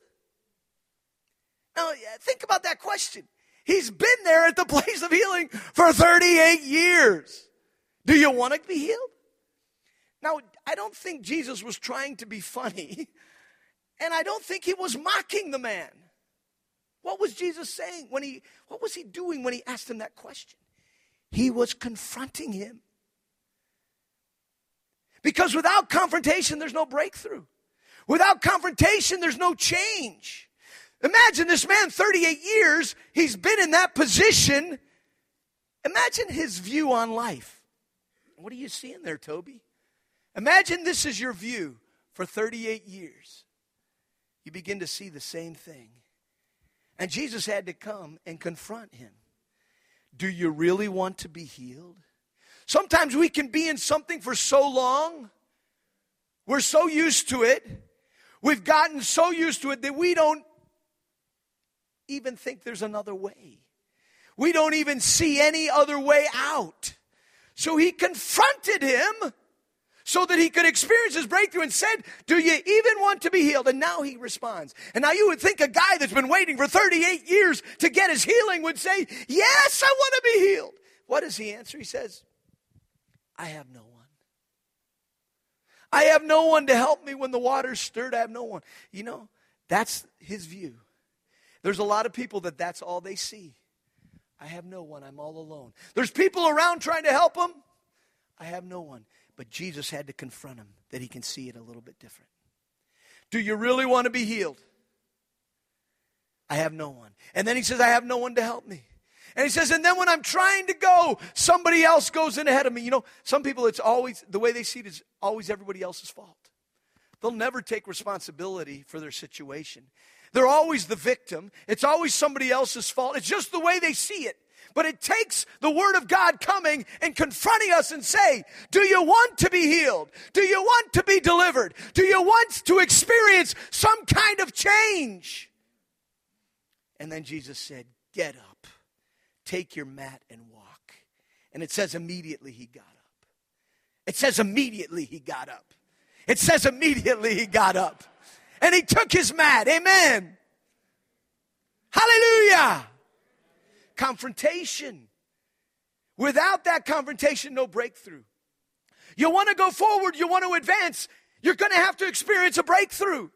Now, think about that question. He's been there at the place of healing for 38 years. Do you want to be healed? Now, I don't think Jesus was trying to be funny, and I don't think he was mocking the man. What was Jesus saying when he, what was he doing when he asked him that question? He was confronting him. Because without confrontation, there's no breakthrough. Without confrontation, there's no change. Imagine this man, 38 years, he's been in that position. Imagine his view on life. What are you seeing there, Toby? Imagine this is your view for 38 years. You begin to see the same thing. And Jesus had to come and confront him. Do you really want to be healed? Sometimes we can be in something for so long, we're so used to it, we've gotten so used to it that we don't even think there's another way. We don't even see any other way out. So he confronted him so that he could experience his breakthrough and said, Do you even want to be healed? And now he responds. And now you would think a guy that's been waiting for 38 years to get his healing would say, Yes, I want to be healed. What does he answer? He says, I have no one. I have no one to help me when the water's stirred. I have no one. You know, that's his view. There's a lot of people that that's all they see. I have no one. I'm all alone. There's people around trying to help him. I have no one. But Jesus had to confront him that he can see it a little bit different. Do you really want to be healed? I have no one. And then he says, I have no one to help me. And he says, and then when I'm trying to go, somebody else goes in ahead of me. You know, some people, it's always, the way they see it is always everybody else's fault. They'll never take responsibility for their situation. They're always the victim. It's always somebody else's fault. It's just the way they see it. But it takes the word of God coming and confronting us and say, do you want to be healed? Do you want to be delivered? Do you want to experience some kind of change? And then Jesus said, get up. Take your mat and walk. And it says immediately he got up. It says immediately he got up. It says immediately he got up. And he took his mat. Amen. Hallelujah. Confrontation. Without that confrontation, no breakthrough. You want to go forward, you want to advance, you're going to have to experience a breakthrough.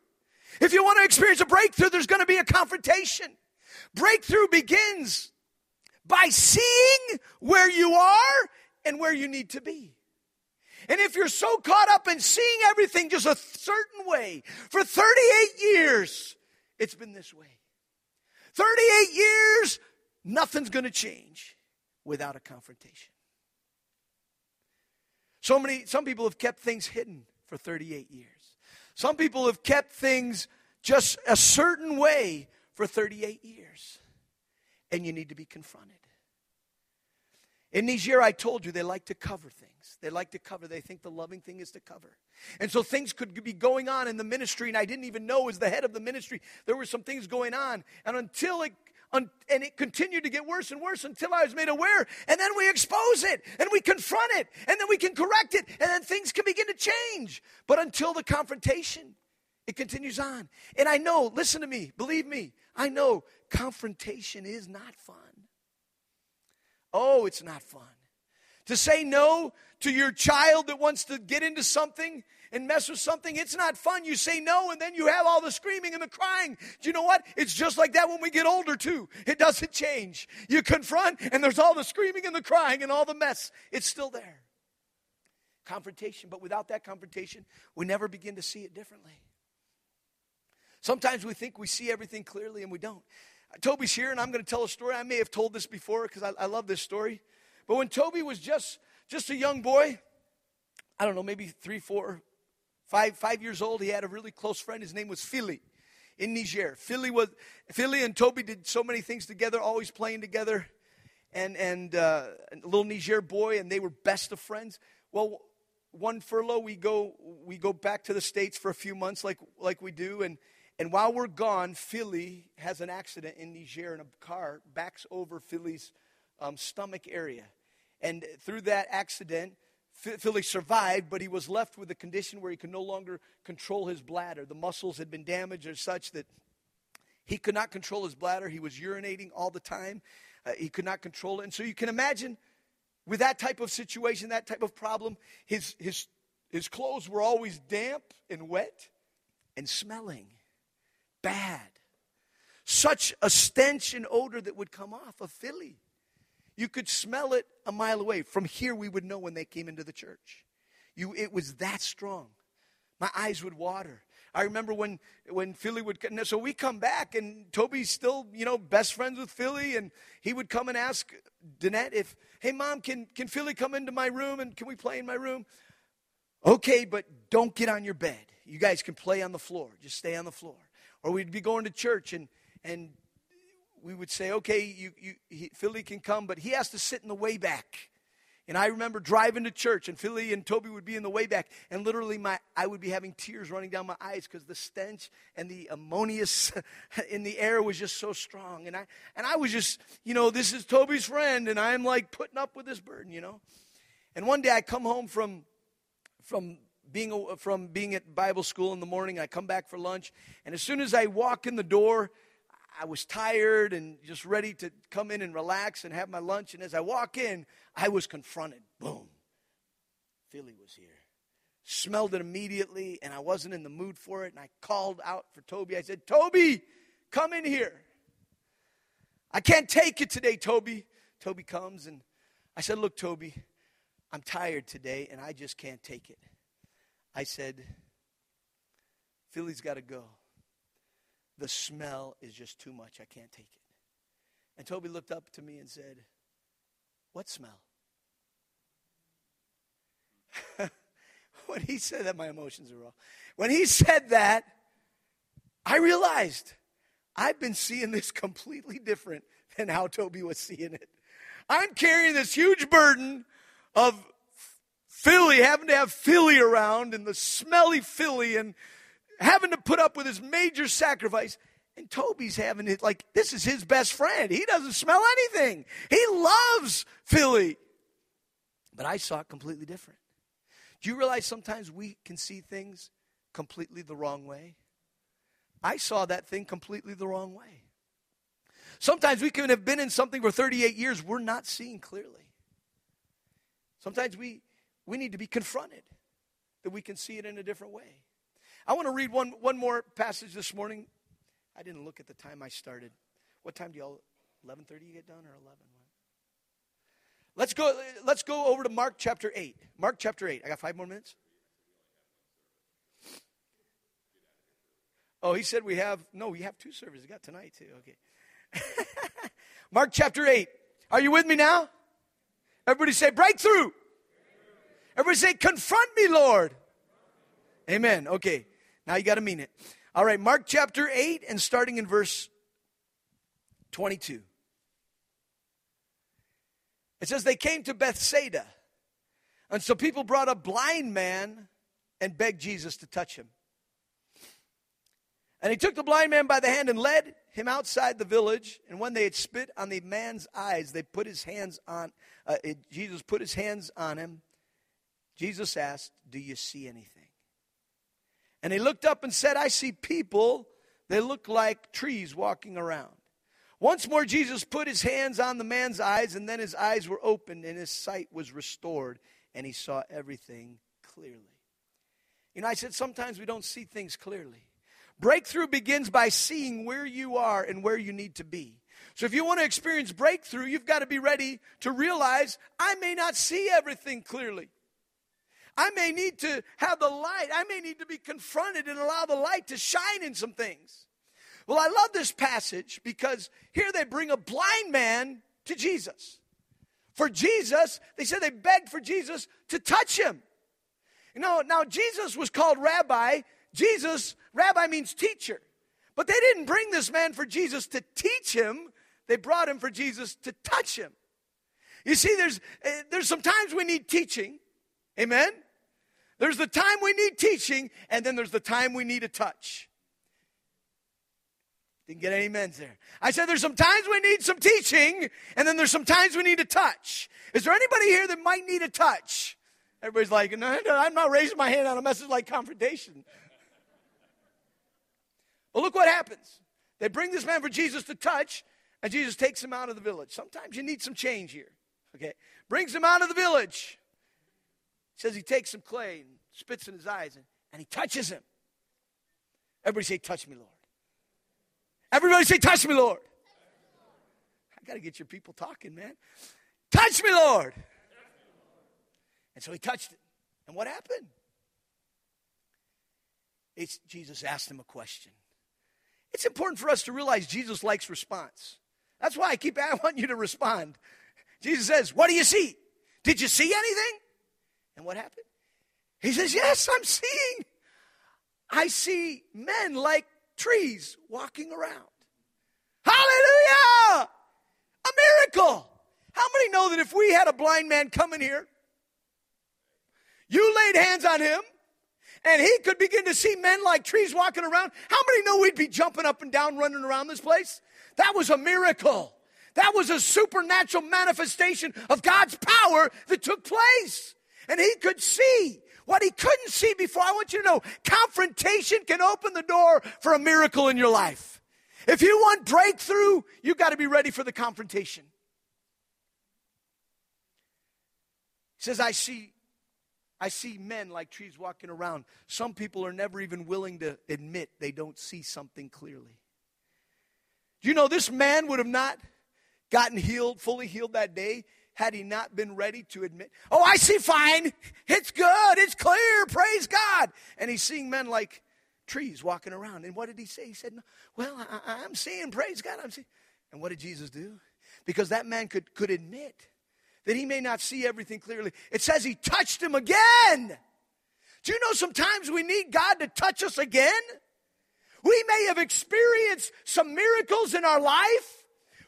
If you want to experience a breakthrough, there's going to be a confrontation. Breakthrough begins by seeing where you are and where you need to be. And if you're so caught up in seeing everything just a certain way, for 38 years, it's been this way. 38 years, nothing's going to change without a confrontation. So many, some people have kept things hidden for 38 years. Some people have kept things just a certain way for 38 years. And you need to be confronted. In Niger, I told you they like to cover things. They like to cover. They think the loving thing is to cover. And so things could be going on in the ministry, and I didn't even know as the head of the ministry, there were some things going on. And until it and it continued to get worse and worse until I was made aware. And then we expose it and we confront it and then we can correct it and then things can begin to change. But until the confrontation, it continues on. And I know, listen to me, believe me, I know confrontation is not fun. Oh, it's not fun. To say no to your child that wants to get into something and mess with something, it's not fun. You say no, and then you have all the screaming and the crying. Do you know what? It's just like that when we get older, too. It doesn't change. You confront, and there's all the screaming and the crying and all the mess. It's still there. Confrontation, but without that confrontation, we never begin to see it differently. Sometimes we think we see everything clearly, and we don't. Toby's here, and I'm going to tell a story. I may have told this before because I, I love this story. But when Toby was just just a young boy, I don't know, maybe three, four, five, five years old, he had a really close friend. His name was Philly in Niger. Philly was Philly and Toby did so many things together, always playing together, and and uh, a little Niger boy, and they were best of friends. Well, one furlough, we go we go back to the states for a few months, like like we do, and and while we're gone, Philly has an accident in Niger, and a car backs over Philly's um, stomach area. And through that accident, Philly survived, but he was left with a condition where he could no longer control his bladder. The muscles had been damaged or such that he could not control his bladder. He was urinating all the time. Uh, he could not control it. And so you can imagine with that type of situation, that type of problem, his, his, his clothes were always damp and wet and smelling bad. Such a stench and odor that would come off of Philly. You could smell it a mile away. From here, we would know when they came into the church. You, it was that strong. My eyes would water. I remember when when Philly would so we come back and Toby's still you know best friends with Philly and he would come and ask Danette if hey mom can can Philly come into my room and can we play in my room? Okay, but don't get on your bed. You guys can play on the floor. Just stay on the floor. Or we'd be going to church and and we would say, okay, you, you, he, Philly can come, but he has to sit in the way back. And I remember driving to church, and Philly and Toby would be in the way back, and literally my I would be having tears running down my eyes because the stench and the ammonious in the air was just so strong. And I and I was just, you know, this is Toby's friend, and I'm like putting up with this burden, you know. And one day I come home from from being from being at Bible school in the morning. I come back for lunch, and as soon as I walk in the door, I was tired and just ready to come in and relax and have my lunch. And as I walk in, I was confronted. Boom. Philly was here. Smelled it immediately, and I wasn't in the mood for it. And I called out for Toby. I said, Toby, come in here. I can't take it today, Toby. Toby comes, and I said, Look, Toby, I'm tired today, and I just can't take it. I said, Philly's got to go the smell is just too much. I can't take it. And Toby looked up to me and said, What smell? when he said that, my emotions are raw. When he said that, I realized I've been seeing this completely different than how Toby was seeing it. I'm carrying this huge burden of Philly, having to have Philly around and the smelly Philly and having to put up with his major sacrifice. And Toby's having it like this is his best friend. He doesn't smell anything. He loves Philly. But I saw it completely different. Do you realize sometimes we can see things completely the wrong way? I saw that thing completely the wrong way. Sometimes we can have been in something for 38 years, we're not seeing clearly. Sometimes we, we need to be confronted that we can see it in a different way. I want to read one, one more passage this morning. I didn't look at the time I started. What time do y'all 11:30 you get done or 11? Let's go let's go over to Mark chapter 8. Mark chapter 8. I got 5 more minutes. Oh, he said we have no, we have two services. We got tonight too. Okay. Mark chapter 8. Are you with me now? Everybody say breakthrough. Everybody say confront me, Lord. Amen. Okay. Now you got to mean it. All right, Mark chapter 8 and starting in verse 22. It says they came to Bethsaida. And so people brought a blind man and begged Jesus to touch him. And he took the blind man by the hand and led him outside the village. And when they had spit on the man's eyes, they put his hands on, uh, it, Jesus put his hands on him. Jesus asked, Do you see anything? And he looked up and said, I see people. They look like trees walking around. Once more, Jesus put his hands on the man's eyes, and then his eyes were opened, and his sight was restored, and he saw everything clearly. You know, I said sometimes we don't see things clearly. Breakthrough begins by seeing where you are and where you need to be. So if you want to experience breakthrough, you've got to be ready to realize I may not see everything clearly. I may need to have the light. I may need to be confronted and allow the light to shine in some things. Well, I love this passage because here they bring a blind man to Jesus. For Jesus, they said they begged for Jesus to touch him. You know, now Jesus was called rabbi. Jesus, rabbi means teacher. But they didn't bring this man for Jesus to teach him, they brought him for Jesus to touch him. You see, there's, eh, there's some times we need teaching. Amen? There's the time we need teaching, and then there's the time we need a touch. Didn't get any amens there. I said there's some times we need some teaching, and then there's some times we need a touch. Is there anybody here that might need a touch? Everybody's like, no, no, I'm not raising my hand on a message like confrontation. But look what happens. They bring this man for Jesus to touch, and Jesus takes him out of the village. Sometimes you need some change here. Okay? Brings him out of the village. Says he takes some clay and spits in his eyes, and, and he touches him. Everybody say, Touch me, Lord. Everybody say, Touch me, Lord. I got to get your people talking, man. Touch me, Lord. And so he touched it. And what happened? It's, Jesus asked him a question. It's important for us to realize Jesus likes response. That's why I keep I want you to respond. Jesus says, What do you see? Did you see anything? And what happened? He says, Yes, I'm seeing. I see men like trees walking around. Hallelujah! A miracle. How many know that if we had a blind man come in here, you laid hands on him, and he could begin to see men like trees walking around, how many know we'd be jumping up and down, running around this place? That was a miracle. That was a supernatural manifestation of God's power that took place. And he could see what he couldn't see before. I want you to know confrontation can open the door for a miracle in your life. If you want breakthrough, you've got to be ready for the confrontation. He says, I see, I see men like trees walking around. Some people are never even willing to admit they don't see something clearly. Do you know this man would have not gotten healed, fully healed that day had he not been ready to admit, Oh, I see fine. It's good. It's clear. Praise God. And he's seeing men like trees walking around. And what did he say? He said, Well, I, am seeing, praise God. I'm seeing. And what did Jesus do? Because that man could, could admit that he may not see everything clearly. It says he touched him again. Do you know sometimes we need God to touch us again? We may have experienced some miracles in our life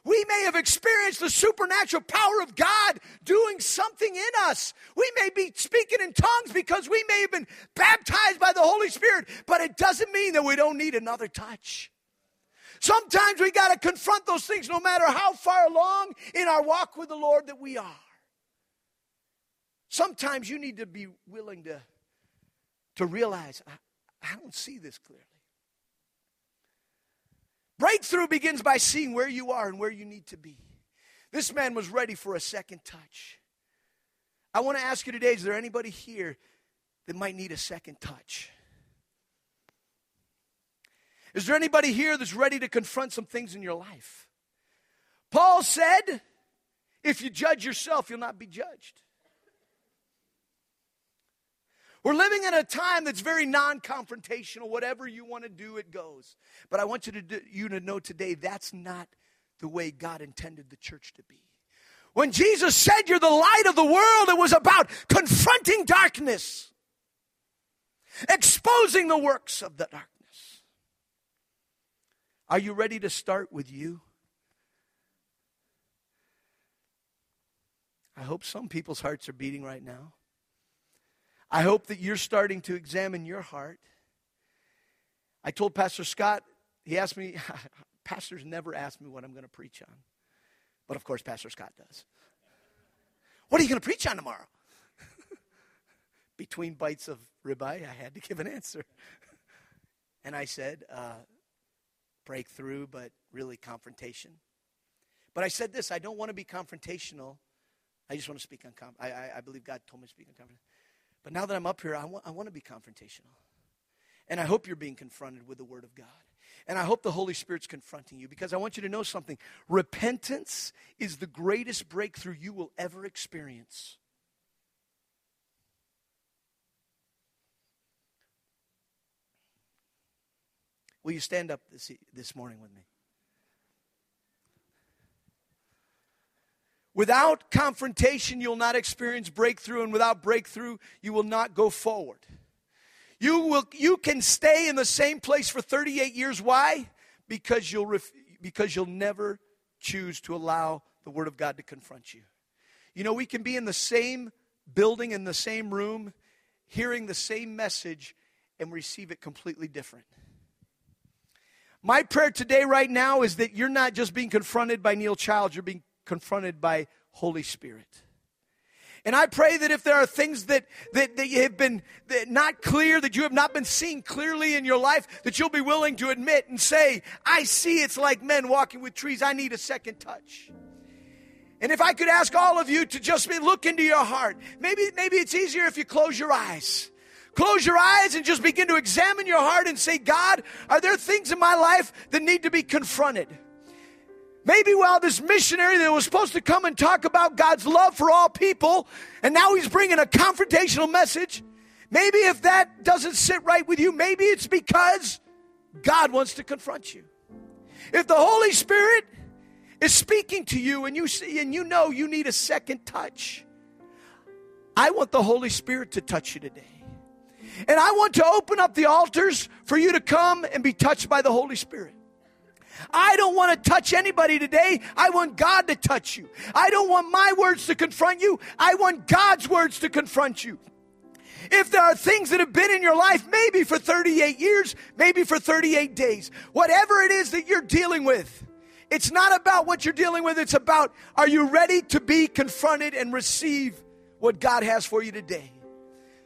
we may have experienced the supernatural power of God doing something in us. We may be speaking in tongues because we may have been baptized by the Holy Spirit, but it doesn't mean that we don't need another touch. Sometimes we got to confront those things no matter how far along in our walk with the Lord that we are. Sometimes you need to be willing to, to realize, I, I don't see this clearly. Breakthrough begins by seeing where you are and where you need to be. This man was ready for a second touch. I want to ask you today is there anybody here that might need a second touch? Is there anybody here that's ready to confront some things in your life? Paul said, if you judge yourself, you'll not be judged. We're living in a time that's very non confrontational. Whatever you want to do, it goes. But I want you to, do, you to know today that's not the way God intended the church to be. When Jesus said, You're the light of the world, it was about confronting darkness, exposing the works of the darkness. Are you ready to start with you? I hope some people's hearts are beating right now. I hope that you're starting to examine your heart. I told Pastor Scott, he asked me, pastors never ask me what I'm going to preach on. But of course, Pastor Scott does. What are you going to preach on tomorrow? Between bites of ribeye, I had to give an answer. and I said, uh, breakthrough, but really confrontation. But I said this I don't want to be confrontational. I just want to speak on, I, I, I believe God told me to speak on confrontation. But now that I'm up here, I want, I want to be confrontational. And I hope you're being confronted with the Word of God. And I hope the Holy Spirit's confronting you because I want you to know something. Repentance is the greatest breakthrough you will ever experience. Will you stand up this, this morning with me? Without confrontation, you'll not experience breakthrough, and without breakthrough, you will not go forward. You, will, you can stay in the same place for 38 years. Why? Because you'll, ref, because you'll never choose to allow the Word of God to confront you. You know, we can be in the same building, in the same room, hearing the same message, and receive it completely different. My prayer today, right now, is that you're not just being confronted by Neil Childs, you're being confronted by Holy Spirit. And I pray that if there are things that, that, that you have been not clear, that you have not been seeing clearly in your life, that you'll be willing to admit and say, I see it's like men walking with trees. I need a second touch. And if I could ask all of you to just be, look into your heart, maybe, maybe it's easier if you close your eyes. Close your eyes and just begin to examine your heart and say, God, are there things in my life that need to be confronted? Maybe while this missionary that was supposed to come and talk about God's love for all people, and now he's bringing a confrontational message. Maybe if that doesn't sit right with you, maybe it's because God wants to confront you. If the Holy Spirit is speaking to you and you see and you know you need a second touch, I want the Holy Spirit to touch you today. And I want to open up the altars for you to come and be touched by the Holy Spirit. I don't want to touch anybody today. I want God to touch you. I don't want my words to confront you. I want God's words to confront you. If there are things that have been in your life, maybe for 38 years, maybe for 38 days, whatever it is that you're dealing with, it's not about what you're dealing with. It's about are you ready to be confronted and receive what God has for you today?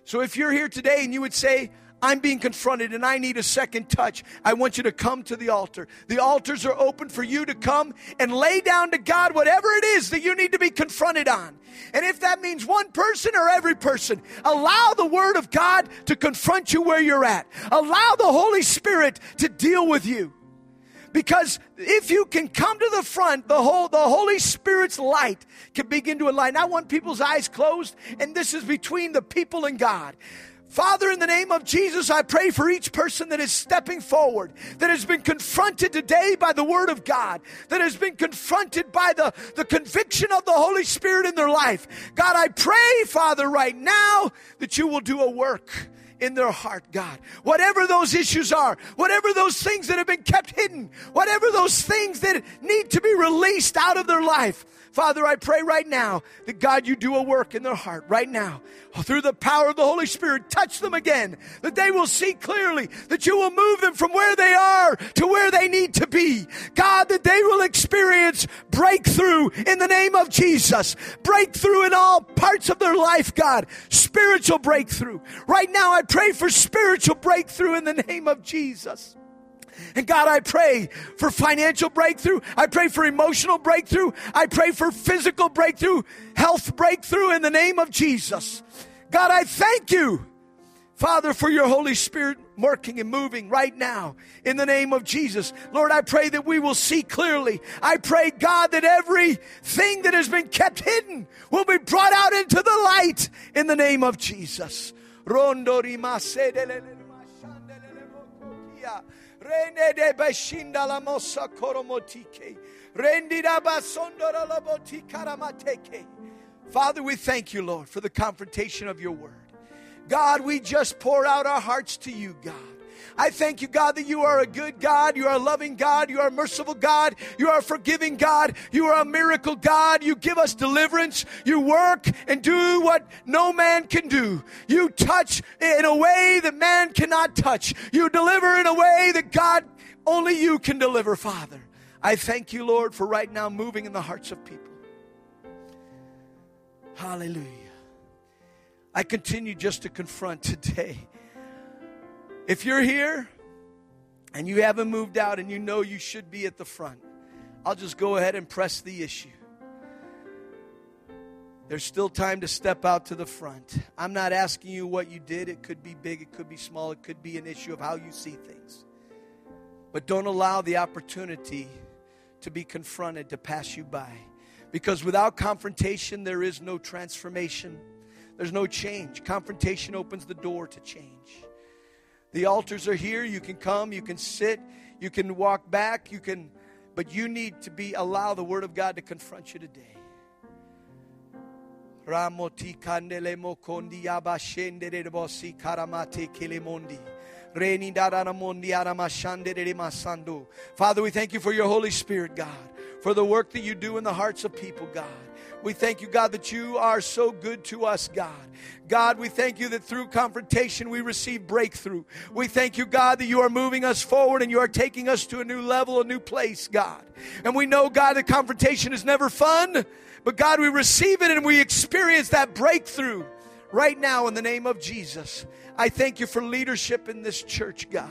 So if you're here today and you would say, I'm being confronted and I need a second touch. I want you to come to the altar. The altars are open for you to come and lay down to God whatever it is that you need to be confronted on. And if that means one person or every person, allow the Word of God to confront you where you're at. Allow the Holy Spirit to deal with you. Because if you can come to the front, the whole the Holy Spirit's light can begin to enlighten. I want people's eyes closed, and this is between the people and God. Father, in the name of Jesus, I pray for each person that is stepping forward, that has been confronted today by the Word of God, that has been confronted by the, the conviction of the Holy Spirit in their life. God, I pray, Father, right now that you will do a work in their heart, God. Whatever those issues are, whatever those things that have been kept hidden, whatever those things that need to be released out of their life, Father, I pray right now that God, you do a work in their heart right now. Oh, through the power of the Holy Spirit, touch them again, that they will see clearly, that you will move them from where they are to where they need to be. God, that they will experience breakthrough in the name of Jesus. Breakthrough in all parts of their life, God. Spiritual breakthrough. Right now, I pray for spiritual breakthrough in the name of Jesus. And God, I pray for financial breakthrough. I pray for emotional breakthrough. I pray for physical breakthrough, health breakthrough in the name of Jesus. God, I thank you, Father, for your Holy Spirit working and moving right now in the name of Jesus. Lord, I pray that we will see clearly. I pray, God, that everything that has been kept hidden will be brought out into the light in the name of Jesus. Rene de la mossa basondora. Father, we thank you, Lord, for the confrontation of your word. God, we just pour out our hearts to you, God. I thank you, God, that you are a good God. You are a loving God. You are a merciful God. You are a forgiving God. You are a miracle God. You give us deliverance. You work and do what no man can do. You touch in a way that man cannot touch. You deliver in a way that God, only you can deliver, Father. I thank you, Lord, for right now moving in the hearts of people. Hallelujah. I continue just to confront today if you're here and you haven't moved out and you know you should be at the front, I'll just go ahead and press the issue. There's still time to step out to the front. I'm not asking you what you did. It could be big, it could be small, it could be an issue of how you see things. But don't allow the opportunity to be confronted to pass you by. Because without confrontation, there is no transformation, there's no change. Confrontation opens the door to change. The altars are here. You can come, you can sit, you can walk back, you can, but you need to be allow the Word of God to confront you today. Ramoti kilemondi. Father, we thank you for your Holy Spirit, God, for the work that you do in the hearts of people, God. We thank you, God, that you are so good to us, God. God, we thank you that through confrontation we receive breakthrough. We thank you, God, that you are moving us forward and you are taking us to a new level, a new place, God. And we know, God, that confrontation is never fun, but God, we receive it and we experience that breakthrough right now in the name of Jesus. I thank you for leadership in this church, God.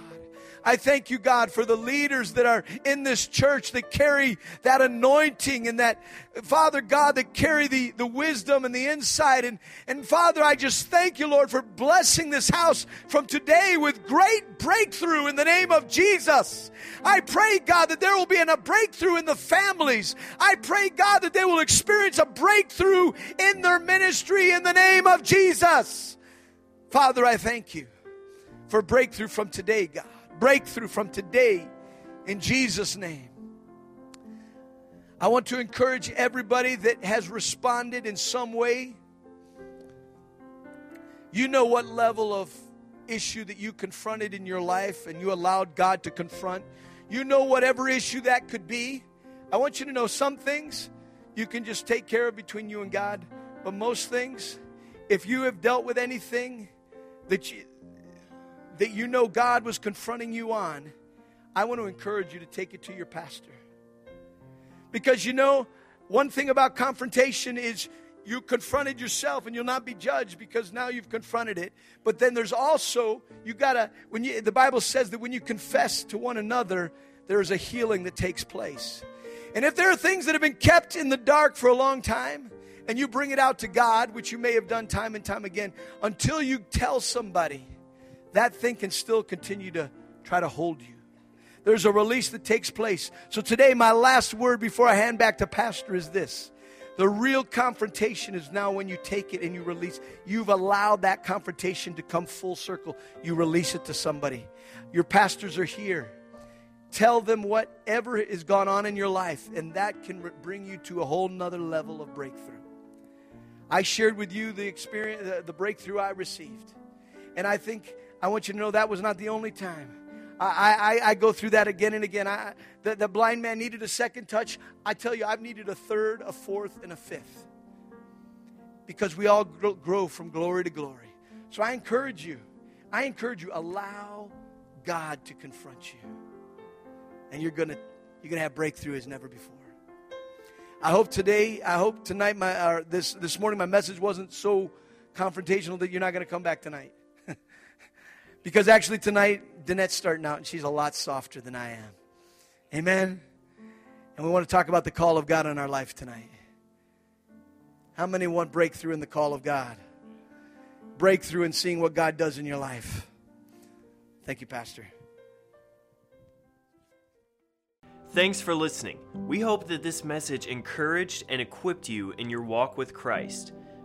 I thank you, God, for the leaders that are in this church that carry that anointing and that, Father God, that carry the, the wisdom and the insight. And, and Father, I just thank you, Lord, for blessing this house from today with great breakthrough in the name of Jesus. I pray, God, that there will be a breakthrough in the families. I pray, God, that they will experience a breakthrough in their ministry in the name of Jesus. Father, I thank you for breakthrough from today, God breakthrough from today in Jesus' name. I want to encourage everybody that has responded in some way. You know what level of issue that you confronted in your life and you allowed God to confront. You know whatever issue that could be. I want you to know some things you can just take care of between you and God, but most things, if you have dealt with anything that you, that you know God was confronting you on, I want to encourage you to take it to your pastor. Because you know, one thing about confrontation is you confronted yourself and you'll not be judged because now you've confronted it. But then there's also, you gotta, when you, the Bible says that when you confess to one another, there is a healing that takes place. And if there are things that have been kept in the dark for a long time, and you bring it out to God, which you may have done time and time again, until you tell somebody, that thing can still continue to try to hold you. There's a release that takes place. So today, my last word before I hand back to Pastor is this. The real confrontation is now when you take it and you release. You've allowed that confrontation to come full circle. You release it to somebody. Your pastors are here. Tell them whatever has gone on in your life, and that can bring you to a whole nother level of breakthrough. I shared with you the experience, uh, the breakthrough I received. And I think I want you to know that was not the only time. I, I, I go through that again and again. I, the, the blind man needed a second touch. I tell you, I've needed a third, a fourth, and a fifth. Because we all grow, from glory to glory. So I encourage you, I encourage you, allow God to confront you. And you're going to you're going to have breakthrough as never before. I hope today, I hope tonight, my, this, this morning, my message wasn't so confrontational that you're not going to come back tonight. Because actually, tonight, Danette's starting out and she's a lot softer than I am. Amen. And we want to talk about the call of God in our life tonight. How many want breakthrough in the call of God? Breakthrough in seeing what God does in your life. Thank you, Pastor.
Thanks for listening. We hope that this message encouraged and equipped you in your walk with Christ.